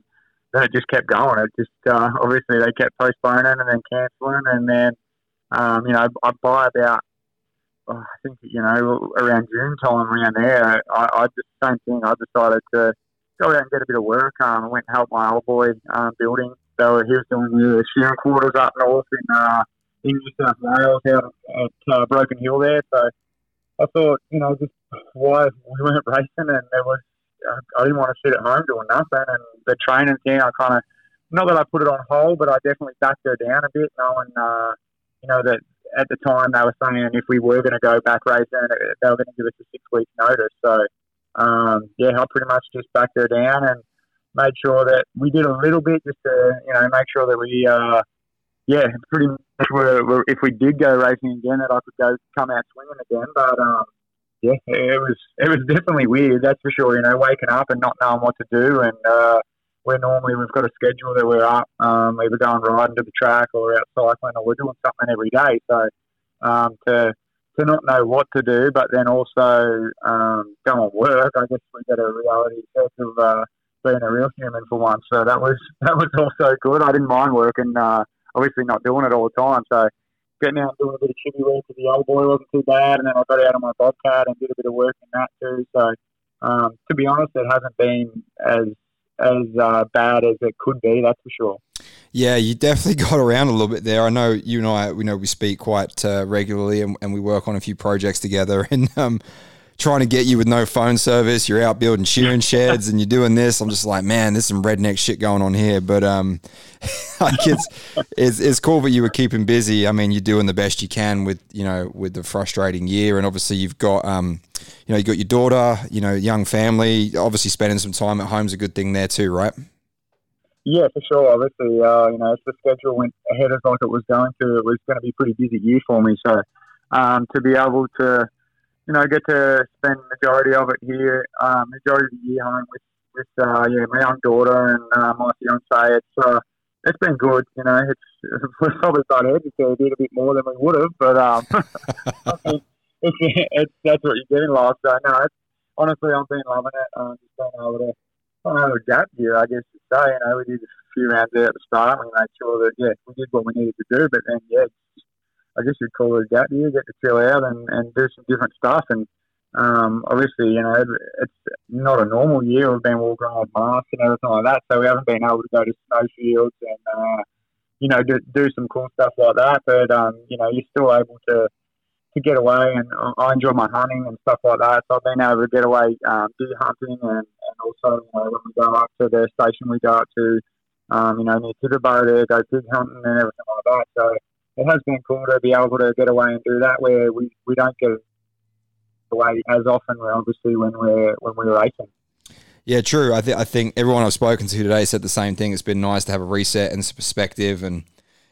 then it just kept going. It just uh, obviously they kept postponing and then cancelling, and then um, you know, I buy about Oh, I think you know around June time around there, I, I just same thing. I decided to go out and get a bit of work. Um, I went and helped my old boy um, building. So he was doing the shearing quarters up north in uh, New South Wales out at uh, Broken Hill there. So I thought, you know, just why we weren't racing and there was I didn't want to sit at home doing nothing. And the training thing, I kind of not that I put it on hold, but I definitely backed her down a bit, knowing uh, you know that at the time they were saying if we were going to go back racing, they were going to give us a six week notice. So um, yeah, I pretty much just backed her down and made sure that we did a little bit just to you know make sure that we uh, yeah pretty much were, were, if we did go racing again that I could go come out swinging again. But um, yeah, it was it was definitely weird. That's for sure. You know, waking up and not knowing what to do and. Uh, where normally we've got a schedule that we're up, um, either going riding to the track or out cycling, or we're doing something every day. So um, to to not know what to do, but then also um, go and work, I guess we get a reality check of uh, being a real human for once. So that was [LAUGHS] that was also good. I didn't mind working, uh, obviously not doing it all the time. So getting out and doing a bit of chippy work with the old boy wasn't too bad, and then I got out on my bobcat and did a bit of work in that too. So um, to be honest, it hasn't been as as uh, bad as it could be. That's for sure. Yeah, you definitely [LAUGHS] got around a little bit there. I know you and I, we know we speak quite uh, regularly, and, and, we work on a few projects together. [LAUGHS] And um, trying to get you with no phone service, you're out building shearing [LAUGHS] sheds, and you're doing this. I'm just like, man, there's some redneck shit going on here. But um, [LAUGHS] like it's, it's it's cool that you were keeping busy. I mean, you're doing the best you can with you know with the frustrating year, and obviously you've got um, you know, you got your daughter, you know, young family. Obviously, spending some time at home is a good thing there too, right? Yeah, for sure. Obviously, uh, you know, if the schedule went ahead as like it was going to, it was going to be a pretty busy year for me. So, um, to be able to, you know, I get to spend majority of it here, um, majority of the year home with, with uh, yeah, my young daughter and uh, my fiance, it's uh, it's been good. You know, it's [LAUGHS] we're probably got educated a bit more than we would have, but um, [LAUGHS] [LAUGHS] it's, it's, that's what you're getting lost. So no, it's, honestly, I've been loving it. Um, just being able to kind of gap year, I guess to say. You know, we did a few rounds there at the start. We made sure that yeah, we did what we needed to do. But then yeah, just, I guess you'd call it a gap year, get to chill out and, and do some different stuff. And um, obviously, you know, it's not a normal year. We've been walking around with masks and everything like that, so we haven't been able to go to snowfields and uh, you know do, do some cool stuff like that. But um, you know, you're still able to to get away, and I enjoy my hunting and stuff like that. So I've been able to get away um, deer hunting, and, and also you know, when we go up to the station, we go up to um, you know, near Tibooburra there, go pig hunting and everything like that. So it has been cool to be able to get away and do that where we, we don't get away as often, obviously, when we're when we're racing. Yeah, true. I, th- I think everyone I've spoken to today said the same thing. It's been nice to have a reset and perspective, and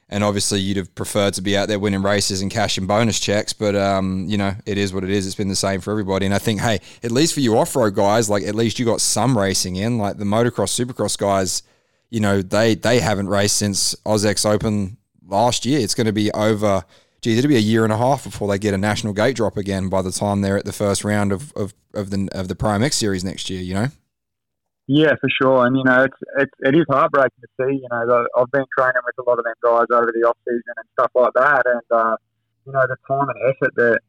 and obviously you'd have preferred to be out there winning races and cashing bonus checks, but um, you know it is what it is. It's been the same for everybody, and I think hey, at least for you off road guys, like at least you got some racing in. Like the motocross, supercross guys, you know they they haven't raced since AusX Open last year. It's going to be over. Geez, it'll be a year and a half before they get a national gate drop again. By the time they're at the first round of of, of the of the Pro MX series next year, you know. Yeah, for sure. And you know, it's it's it is heartbreaking to see. You know, I've been training with a lot of them guys over the off season and stuff like that, and uh, you know, the time and effort that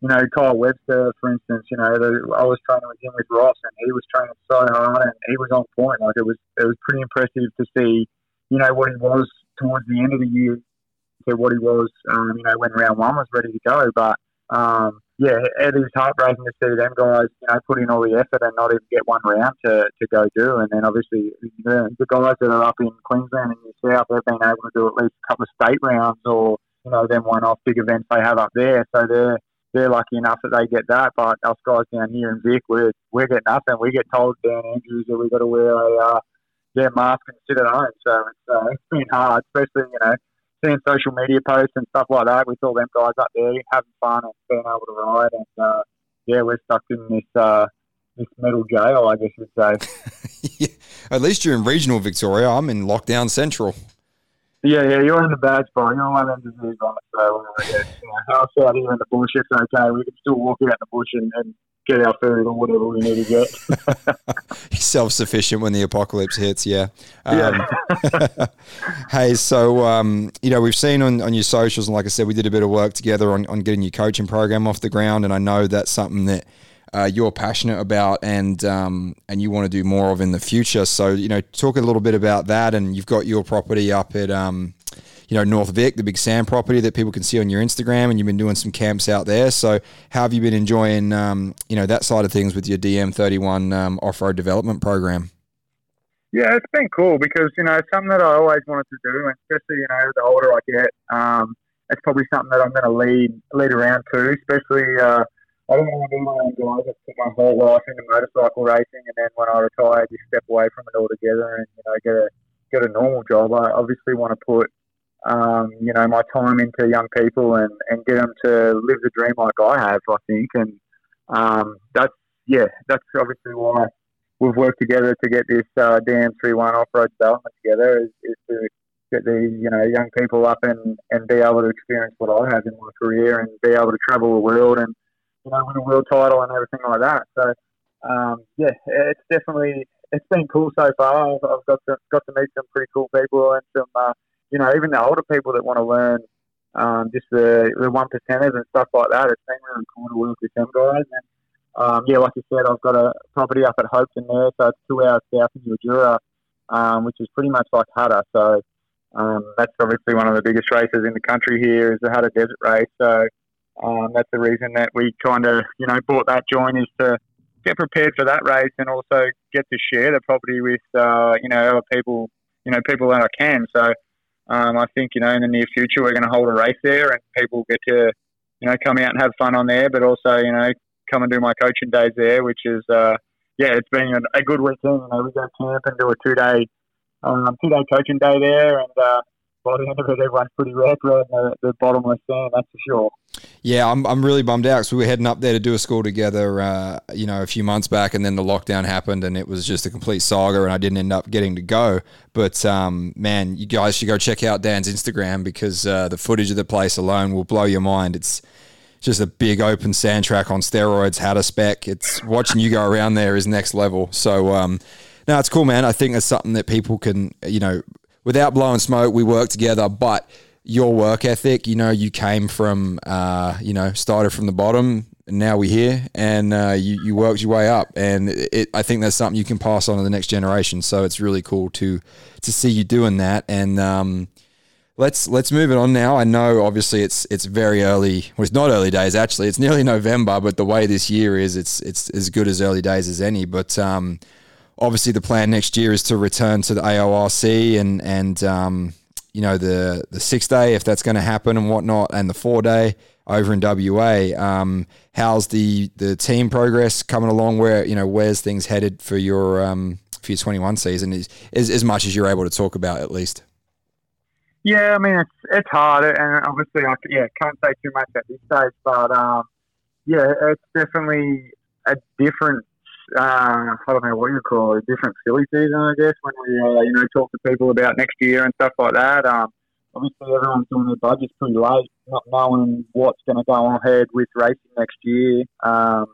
you know Kyle Webster, for instance, you know, the, I was training with him with Ross, and he was training so hard and he was on point. Like it was it was pretty impressive to see, you know, what he was towards the end of the year to what he was, um, you know, when round one was ready to go. But um, yeah, it is heartbreaking to see them guys, you know, put in all the effort and not even get one round to, to go do. And then obviously the, the guys that are up in Queensland and New South, they've been able to do at least a couple of state rounds or, you know, them one-off big events they have up there. So they're they're lucky enough that they get that. But us guys down here in Vic, we're we're getting nothing. We get told Dan Andrews that we've got to wear a uh, yeah mask and sit at home. So it's uh, it's been hard, especially you know seeing social media posts and stuff like that with all them guys up there having fun and being able to ride. And uh, yeah, we're stuck in this uh, this metal jail, I guess you'd say. [LAUGHS] yeah. At least you're in regional Victoria. I'm in lockdown central. Yeah, yeah, you're in the bad spot. You're one of them disease on it. So, yeah, you know, house out here in the bush, it's okay. We can still walk out in the bush and, and get our food or whatever we need to get. [LAUGHS] He's self sufficient when the apocalypse hits. Yeah. Um, yeah. [LAUGHS] hey, so um, you know we've seen on, on your socials, and like I said, we did a bit of work together on, on getting your coaching program off the ground, and I know that's something that. Uh, you're passionate about and um, and you want to do more of in the future. So you know, talk a little bit about that. And you've got your property up at um, you know, North Vic, the big sand property that people can see on your Instagram, and you've been doing some camps out there. So, how have you been enjoying, um, you know, that side of things with your DM31 um, off road development program? Yeah, it's been cool because you know it's something that I always wanted to do, especially you know the older I get, um, it's probably something that I'm going to lead lead around to. Especially, uh, I don't want to be one of guys that put my whole life into motorcycle racing, and then when I retire, just step away from it altogether and you know get a get a normal job. I obviously want to put um, you know, my time into young people and, and get them to live the dream like I have, I think. And um, that's, yeah, that's obviously why we've worked together to get this uh, DM31 off-road development together is, is to get the, you know, young people up and, and be able to experience what I have in my career and be able to travel the world and, you know, win a world title and everything like that. So, um, yeah, it's definitely, it's been cool so far. I've, I've got to, got to meet some pretty cool people and some, uh, you know, even the older people that want to learn um, just the, the one percenters and stuff like that, it's been really cool to work with them guys. And um, yeah, like you said, I've got a property up at Hopetoun there, so it's two hours south of Mildura, um, which is pretty much like Hattah. So um, that's obviously one of the biggest races in the country here is the Hattah Desert Race. So um, that's the reason that we kind of, you know, bought that join is to get prepared for that race and also get to share the property with, uh, you know, other people, you know, people that I can. So um, I think you know in the near future we're going to hold a race there, and people get to you know come out and have fun on there, but also you know come and do my coaching days there, which is uh, yeah, it's been a, a good weekend. You know, we go camp and do a two day um, two day coaching day there, and uh, by the end of it, everyone's pretty wrecked in the, the bottomless sand, that's for sure. Yeah, I'm, I'm really bummed out because we were heading up there to do a school together, uh, you know, a few months back, and then the lockdown happened, and it was just a complete saga, and I didn't end up getting to go. But um, man, you guys should go check out Dan's Instagram because uh, the footage of the place alone will blow your mind. It's just a big open sand track on steroids, Hattah spec. It's watching you go around there is next level. So, um, no, it's cool, man. I think it's something that people can, you know, without blowing smoke, we work together, but your work ethic, you know, you came from, uh, you know, started from the bottom, and now we're here, and uh, you, you worked your way up, and it, I think that's something you can pass on to the next generation. So it's really cool to to see you doing that, and um, let's let's move it on now. I know obviously it's it's very early. Well, it's not early days actually. It's nearly [LAUGHS] November, but the way this year is, it's it's as good as early days as any. But um, obviously the plan next year is to return to the AORC and and um, you know the the six day if that's going to happen and whatnot, and the four day over in WA. Um, how's the the team progress coming along? Where you know where's things headed for your um, for your twenty one season? Is, is as much as you're able to talk about at least. Yeah, I mean it's it's hard, and obviously I yeah can't say too much at this stage, but um, yeah, it's definitely a different. Uh, I don't know what you call it, a different silly season, I guess. When we uh, you know talk to people about next year and stuff like that. Um, obviously everyone's doing their budgets pretty late, not knowing what's going to go ahead with racing next year. Um,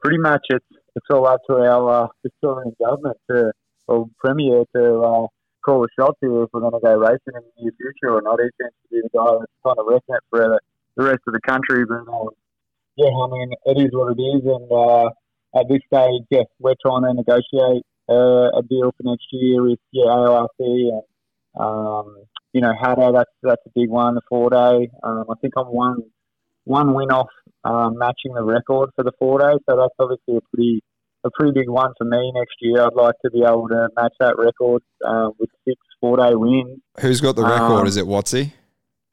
pretty much it's it's all up to our uh, Victorian government to or premier to uh, call the shots here if we're going to go racing in the near future or not. He seems to be the guy that's kind of wrecking it for the, the rest of the country. But um, yeah, I mean it is what it is, and uh, at this stage, yeah, we're trying to negotiate uh, a deal for next year with yeah AORC and um, you know, Hattah, that's that's a big one. The four day, um, I think I'm one one win off um, matching the record for the four day, so that's obviously a pretty a pretty big one for me next year. I'd like to be able to match that record uh, with six four day wins. Who's got the record? Um, Is it Watsy?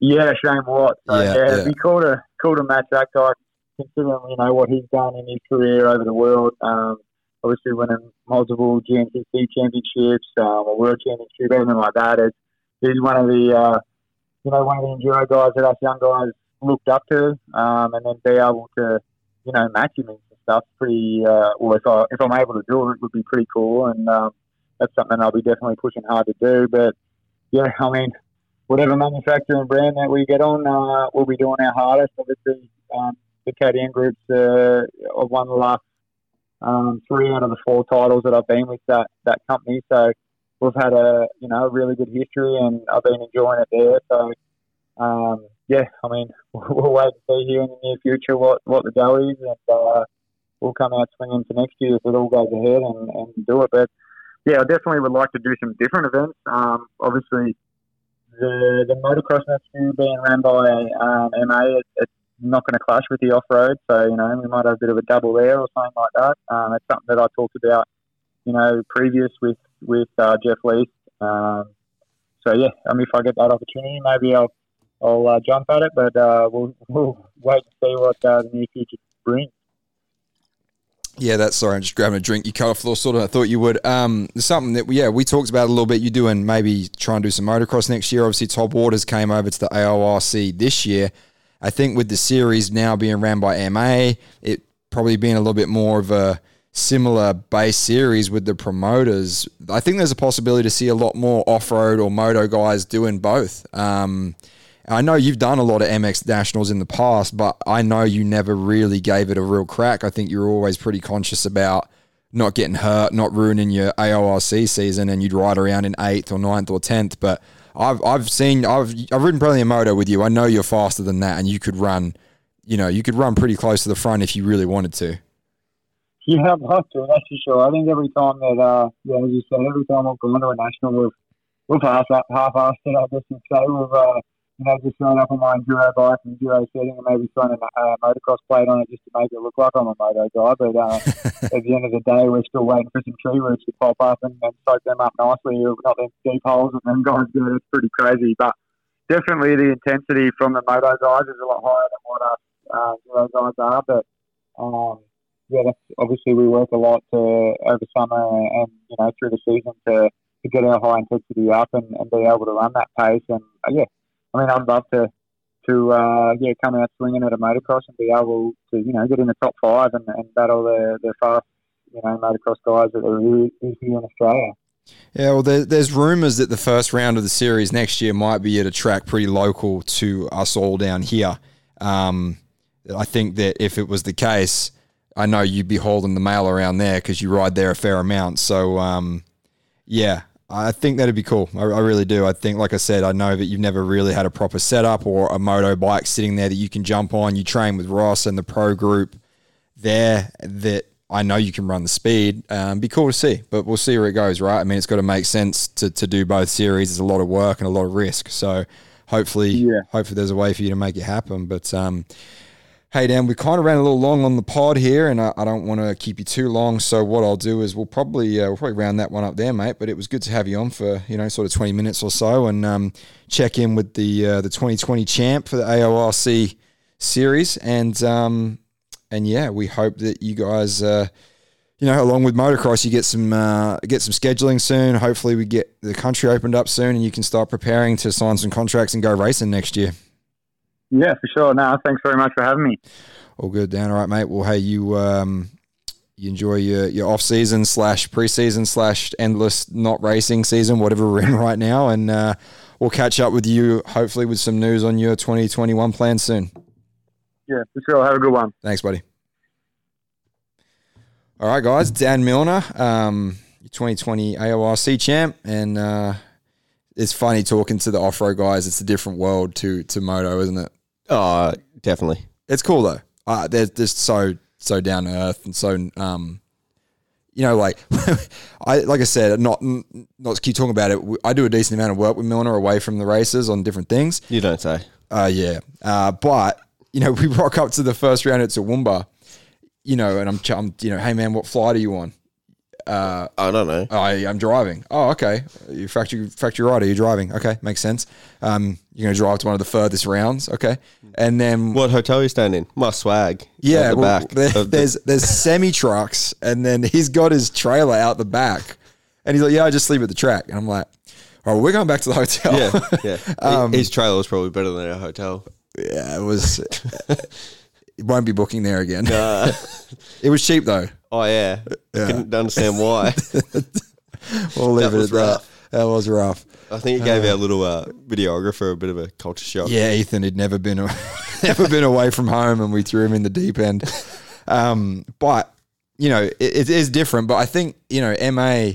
Yeah, Shane Watts. So, yeah, yeah, yeah. it'd be cool to cool to match that guy, considering you know what he's done in his career over the world. Um, obviously, winning multiple GNCC championships, um, a world championship, anything like that. It's, he's one of the uh, you know one of the enduro guys that us young guys looked up to, um, and then be able to you know match him and stuff. Pretty uh, well, if I if I'm able to do it, it would be pretty cool, and um, that's something I'll be definitely pushing hard to do. But yeah, I mean, whatever manufacturer and brand that we get on, uh, we'll be doing our hardest. Obviously, um, the KTM groups uh, have won the last um, three out of the four titles that I've been with that that company, so we've had a you know a really good history, and I've been enjoying it there. So um, yeah, I mean [LAUGHS] we'll wait to see here in the near future what what the go is, and uh, we'll come out swinging for next year if it all goes ahead and, and do it. But yeah, I definitely would like to do some different events. Um, obviously, the the motocross next year being run by um, MA, it, it's not going to clash with the off road. So you know we might have a bit of a double there or something like that. Um, it's something that I talked about, you know, previous with with uh, Jeff Leisk. Um, so yeah, I mean, if I get that opportunity, maybe I'll I'll uh, jump at it. But uh, we'll [LAUGHS] we'll wait to see what uh, the near future brings. Yeah, that's sorry. I'm just grabbing a drink. You cut off the sort of. I thought you would. Um, something that yeah we talked about a little bit. You doing maybe try and do some motocross next year. Obviously, Todd Waters came over to the AORC this year. I think with the series now being ran by MA, it probably being a little bit more of a similar base series with the promoters, I think there's a possibility to see a lot more off road or moto guys doing both. Um, I know you've done a lot of MX Nationals in the past, but I know you never really gave it a real crack. I think you're always pretty conscious about not getting hurt, not ruining your AORC season, and you'd ride around in eighth or ninth or tenth. But I've I've seen I've I've ridden probably a moto with you. I know you're faster than that, and you could run, you know, you could run pretty close to the front if you really wanted to. Yeah, I'd love to. That's for sure. I think every time that, uh, yeah, as you said, every time I've gone to a national, we've we've half half-assed it. I guess you'd say we've uh, you know just thrown up on my enduro bike and enduro setting and maybe thrown a uh, motocross plate on it just to make it look like I'm a moto guy. But uh, [LAUGHS] at the end of the day, we're still waiting for some tree roots to pop up and, and soak them up nicely. Not them deep holes and then guys do it. It's pretty crazy, but definitely the intensity from the moto guys is a lot higher than what us uh, enduro guys are. But um, yeah, that's obviously we work a lot to over summer and you know through the season to, to get our high intensity up and, and be able to run that pace. And uh, yeah, I mean, I'd love to to uh, yeah come out swinging at a motocross and be able to you know get in the top five and, and battle the the fast you know motocross guys that are here in Australia. Yeah, well, there, there's rumours that the first round of the series next year might be at a track pretty local to us all down here. Um, I think that if it was the case, I know you'd be holding the mail around there because you ride there a fair amount. So, um, yeah, I think that'd be cool. I, I, really do. I think, like I said, I know that you've never really had a proper setup or a moto bike sitting there that you can jump on. You train with Ross and the pro group there that I know you can run the speed. Um, be cool to see, but we'll see where it goes, right? I mean, it's got to make sense to, to do both series. There's a lot of work and a lot of risk. So hopefully, yeah. hopefully there's a way for you to make it happen. But, um, Hey Dan, we kind of ran a little long on the pod here, and I, I don't want to keep you too long. So what I'll do is we'll probably uh, we'll probably round that one up there, mate. But it was good to have you on for you know sort of twenty minutes or so, and um, check in with the uh, the twenty twenty champ for the AORC series, and um, and yeah, we hope that you guys. Uh, you know, along with motocross, you get some uh, get some scheduling soon. Hopefully, we get the country opened up soon, and you can start preparing to sign some contracts and go racing next year. Yeah, for sure. No, thanks very much for having me. All good, Dan. All right, mate. Well, hey, you um, you enjoy your your off season slash preseason slash endless not racing season, whatever we're in [LAUGHS] right now, and uh, we'll catch up with you hopefully with some news on your 2021 plan soon. Yeah, for sure. Have a good one. Thanks, buddy. All right, guys. Dan Milner, um, 2020 AORC champ, and uh, it's funny talking to the off road guys. It's a different world to to moto, isn't it? Oh, definitely. It's cool though. Uh, they're just so so down to earth and so um, you know, like [LAUGHS] I like I said, not not to keep talking about it. I do a decent amount of work with Milner away from the races on different things. You don't say. Uh, yeah. Uh, but you know, [LAUGHS] we rock up to the first round at Toowoomba, you know, and I'm, ch- I'm, you know, hey man, what flight are you on? Uh, I don't know. I, I'm driving. Oh, okay. You factory factory rider. You're driving. Okay, makes sense. Um, you're gonna drive to one of the furthest rounds. Okay, and then What hotel are you staying in? My swag. yeah, At the well, back. there- of the- there's there's semi trucks, and then he's got his trailer out the back, and he's like, "Yeah, I just sleep at the track." And I'm like, "All right, we're going back to the hotel." yeah, yeah. [LAUGHS] Um, His trailer was probably better than our hotel. yeah, it was. it won't be booking there again. [LAUGHS] It was cheap though. oh yeah. Yeah. Couldn't understand why. [LAUGHS] We'll leave That it was at that. rough. That was rough. I think it gave our little uh, videographer a bit of a culture shock. Yeah, Ethan had never been [LAUGHS] never been away from home, and we threw him in the deep end. [LAUGHS] Um, but you know, it, it is different. But I think you know, MA.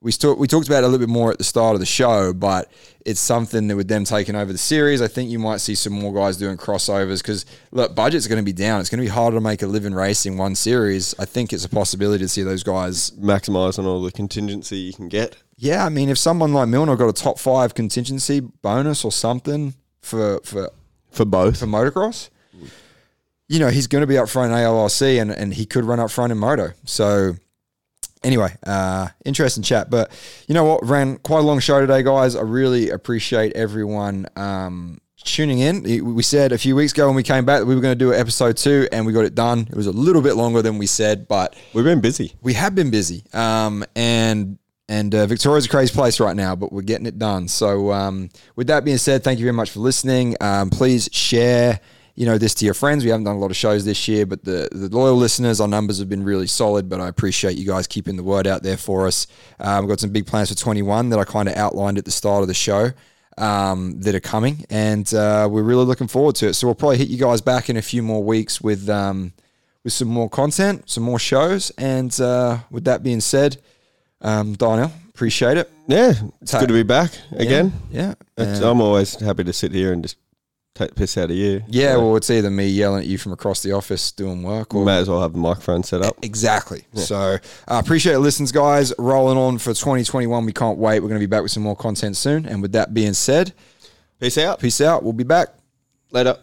We still, we talked about it a little bit more at the start of the show, but it's something that with them taking over the series, I think you might see some more guys doing crossovers because look, budget's going to be down. It's going to be harder to make a living racing one series. I think it's a possibility to see those guys Maximise on all the contingency you can get. Yeah, I mean, if someone like Milner got a top five contingency bonus or something for for For both. for motocross, you know, he's going to be up front in AORC and, and he could run up front in moto. So anyway, uh, interesting chat. But you know what? Ran quite a long show today, guys. I really appreciate everyone um, tuning in. We said a few weeks ago when we came back that we were going to do episode two, and we got it done. It was a little bit longer than we said, but We've been busy. we have been busy. Um, and and uh, Victoria's a crazy place right now, but we're getting it done. So, um, with that being said, thank you very much for listening. Um, please share, you know, this to your friends. We haven't done a lot of shows this year, but the the loyal listeners, our numbers have been really solid. But I appreciate you guys keeping the word out there for us. Um, we've got some big plans for 21 that I kind of outlined at the start of the show. Um, that are coming, and uh, we're really looking forward to it. So we'll probably hit you guys back in a few more weeks with um, with some more content, some more shows. And uh, with that being said, um, Donnell, appreciate it. Yeah, it's Ta- good to be back again. Yeah. And- I'm always happy to sit here and just take the piss out of you. yeah, So well, it's either me yelling at you from across the office doing work we or. may as well have the microphone set up. Exactly. So uh, appreciate it, listens, guys. Rolling on for 2021. We can't wait. We're going to be back with some more content soon. And with that being said, Peace out. peace out. We'll be back. Later.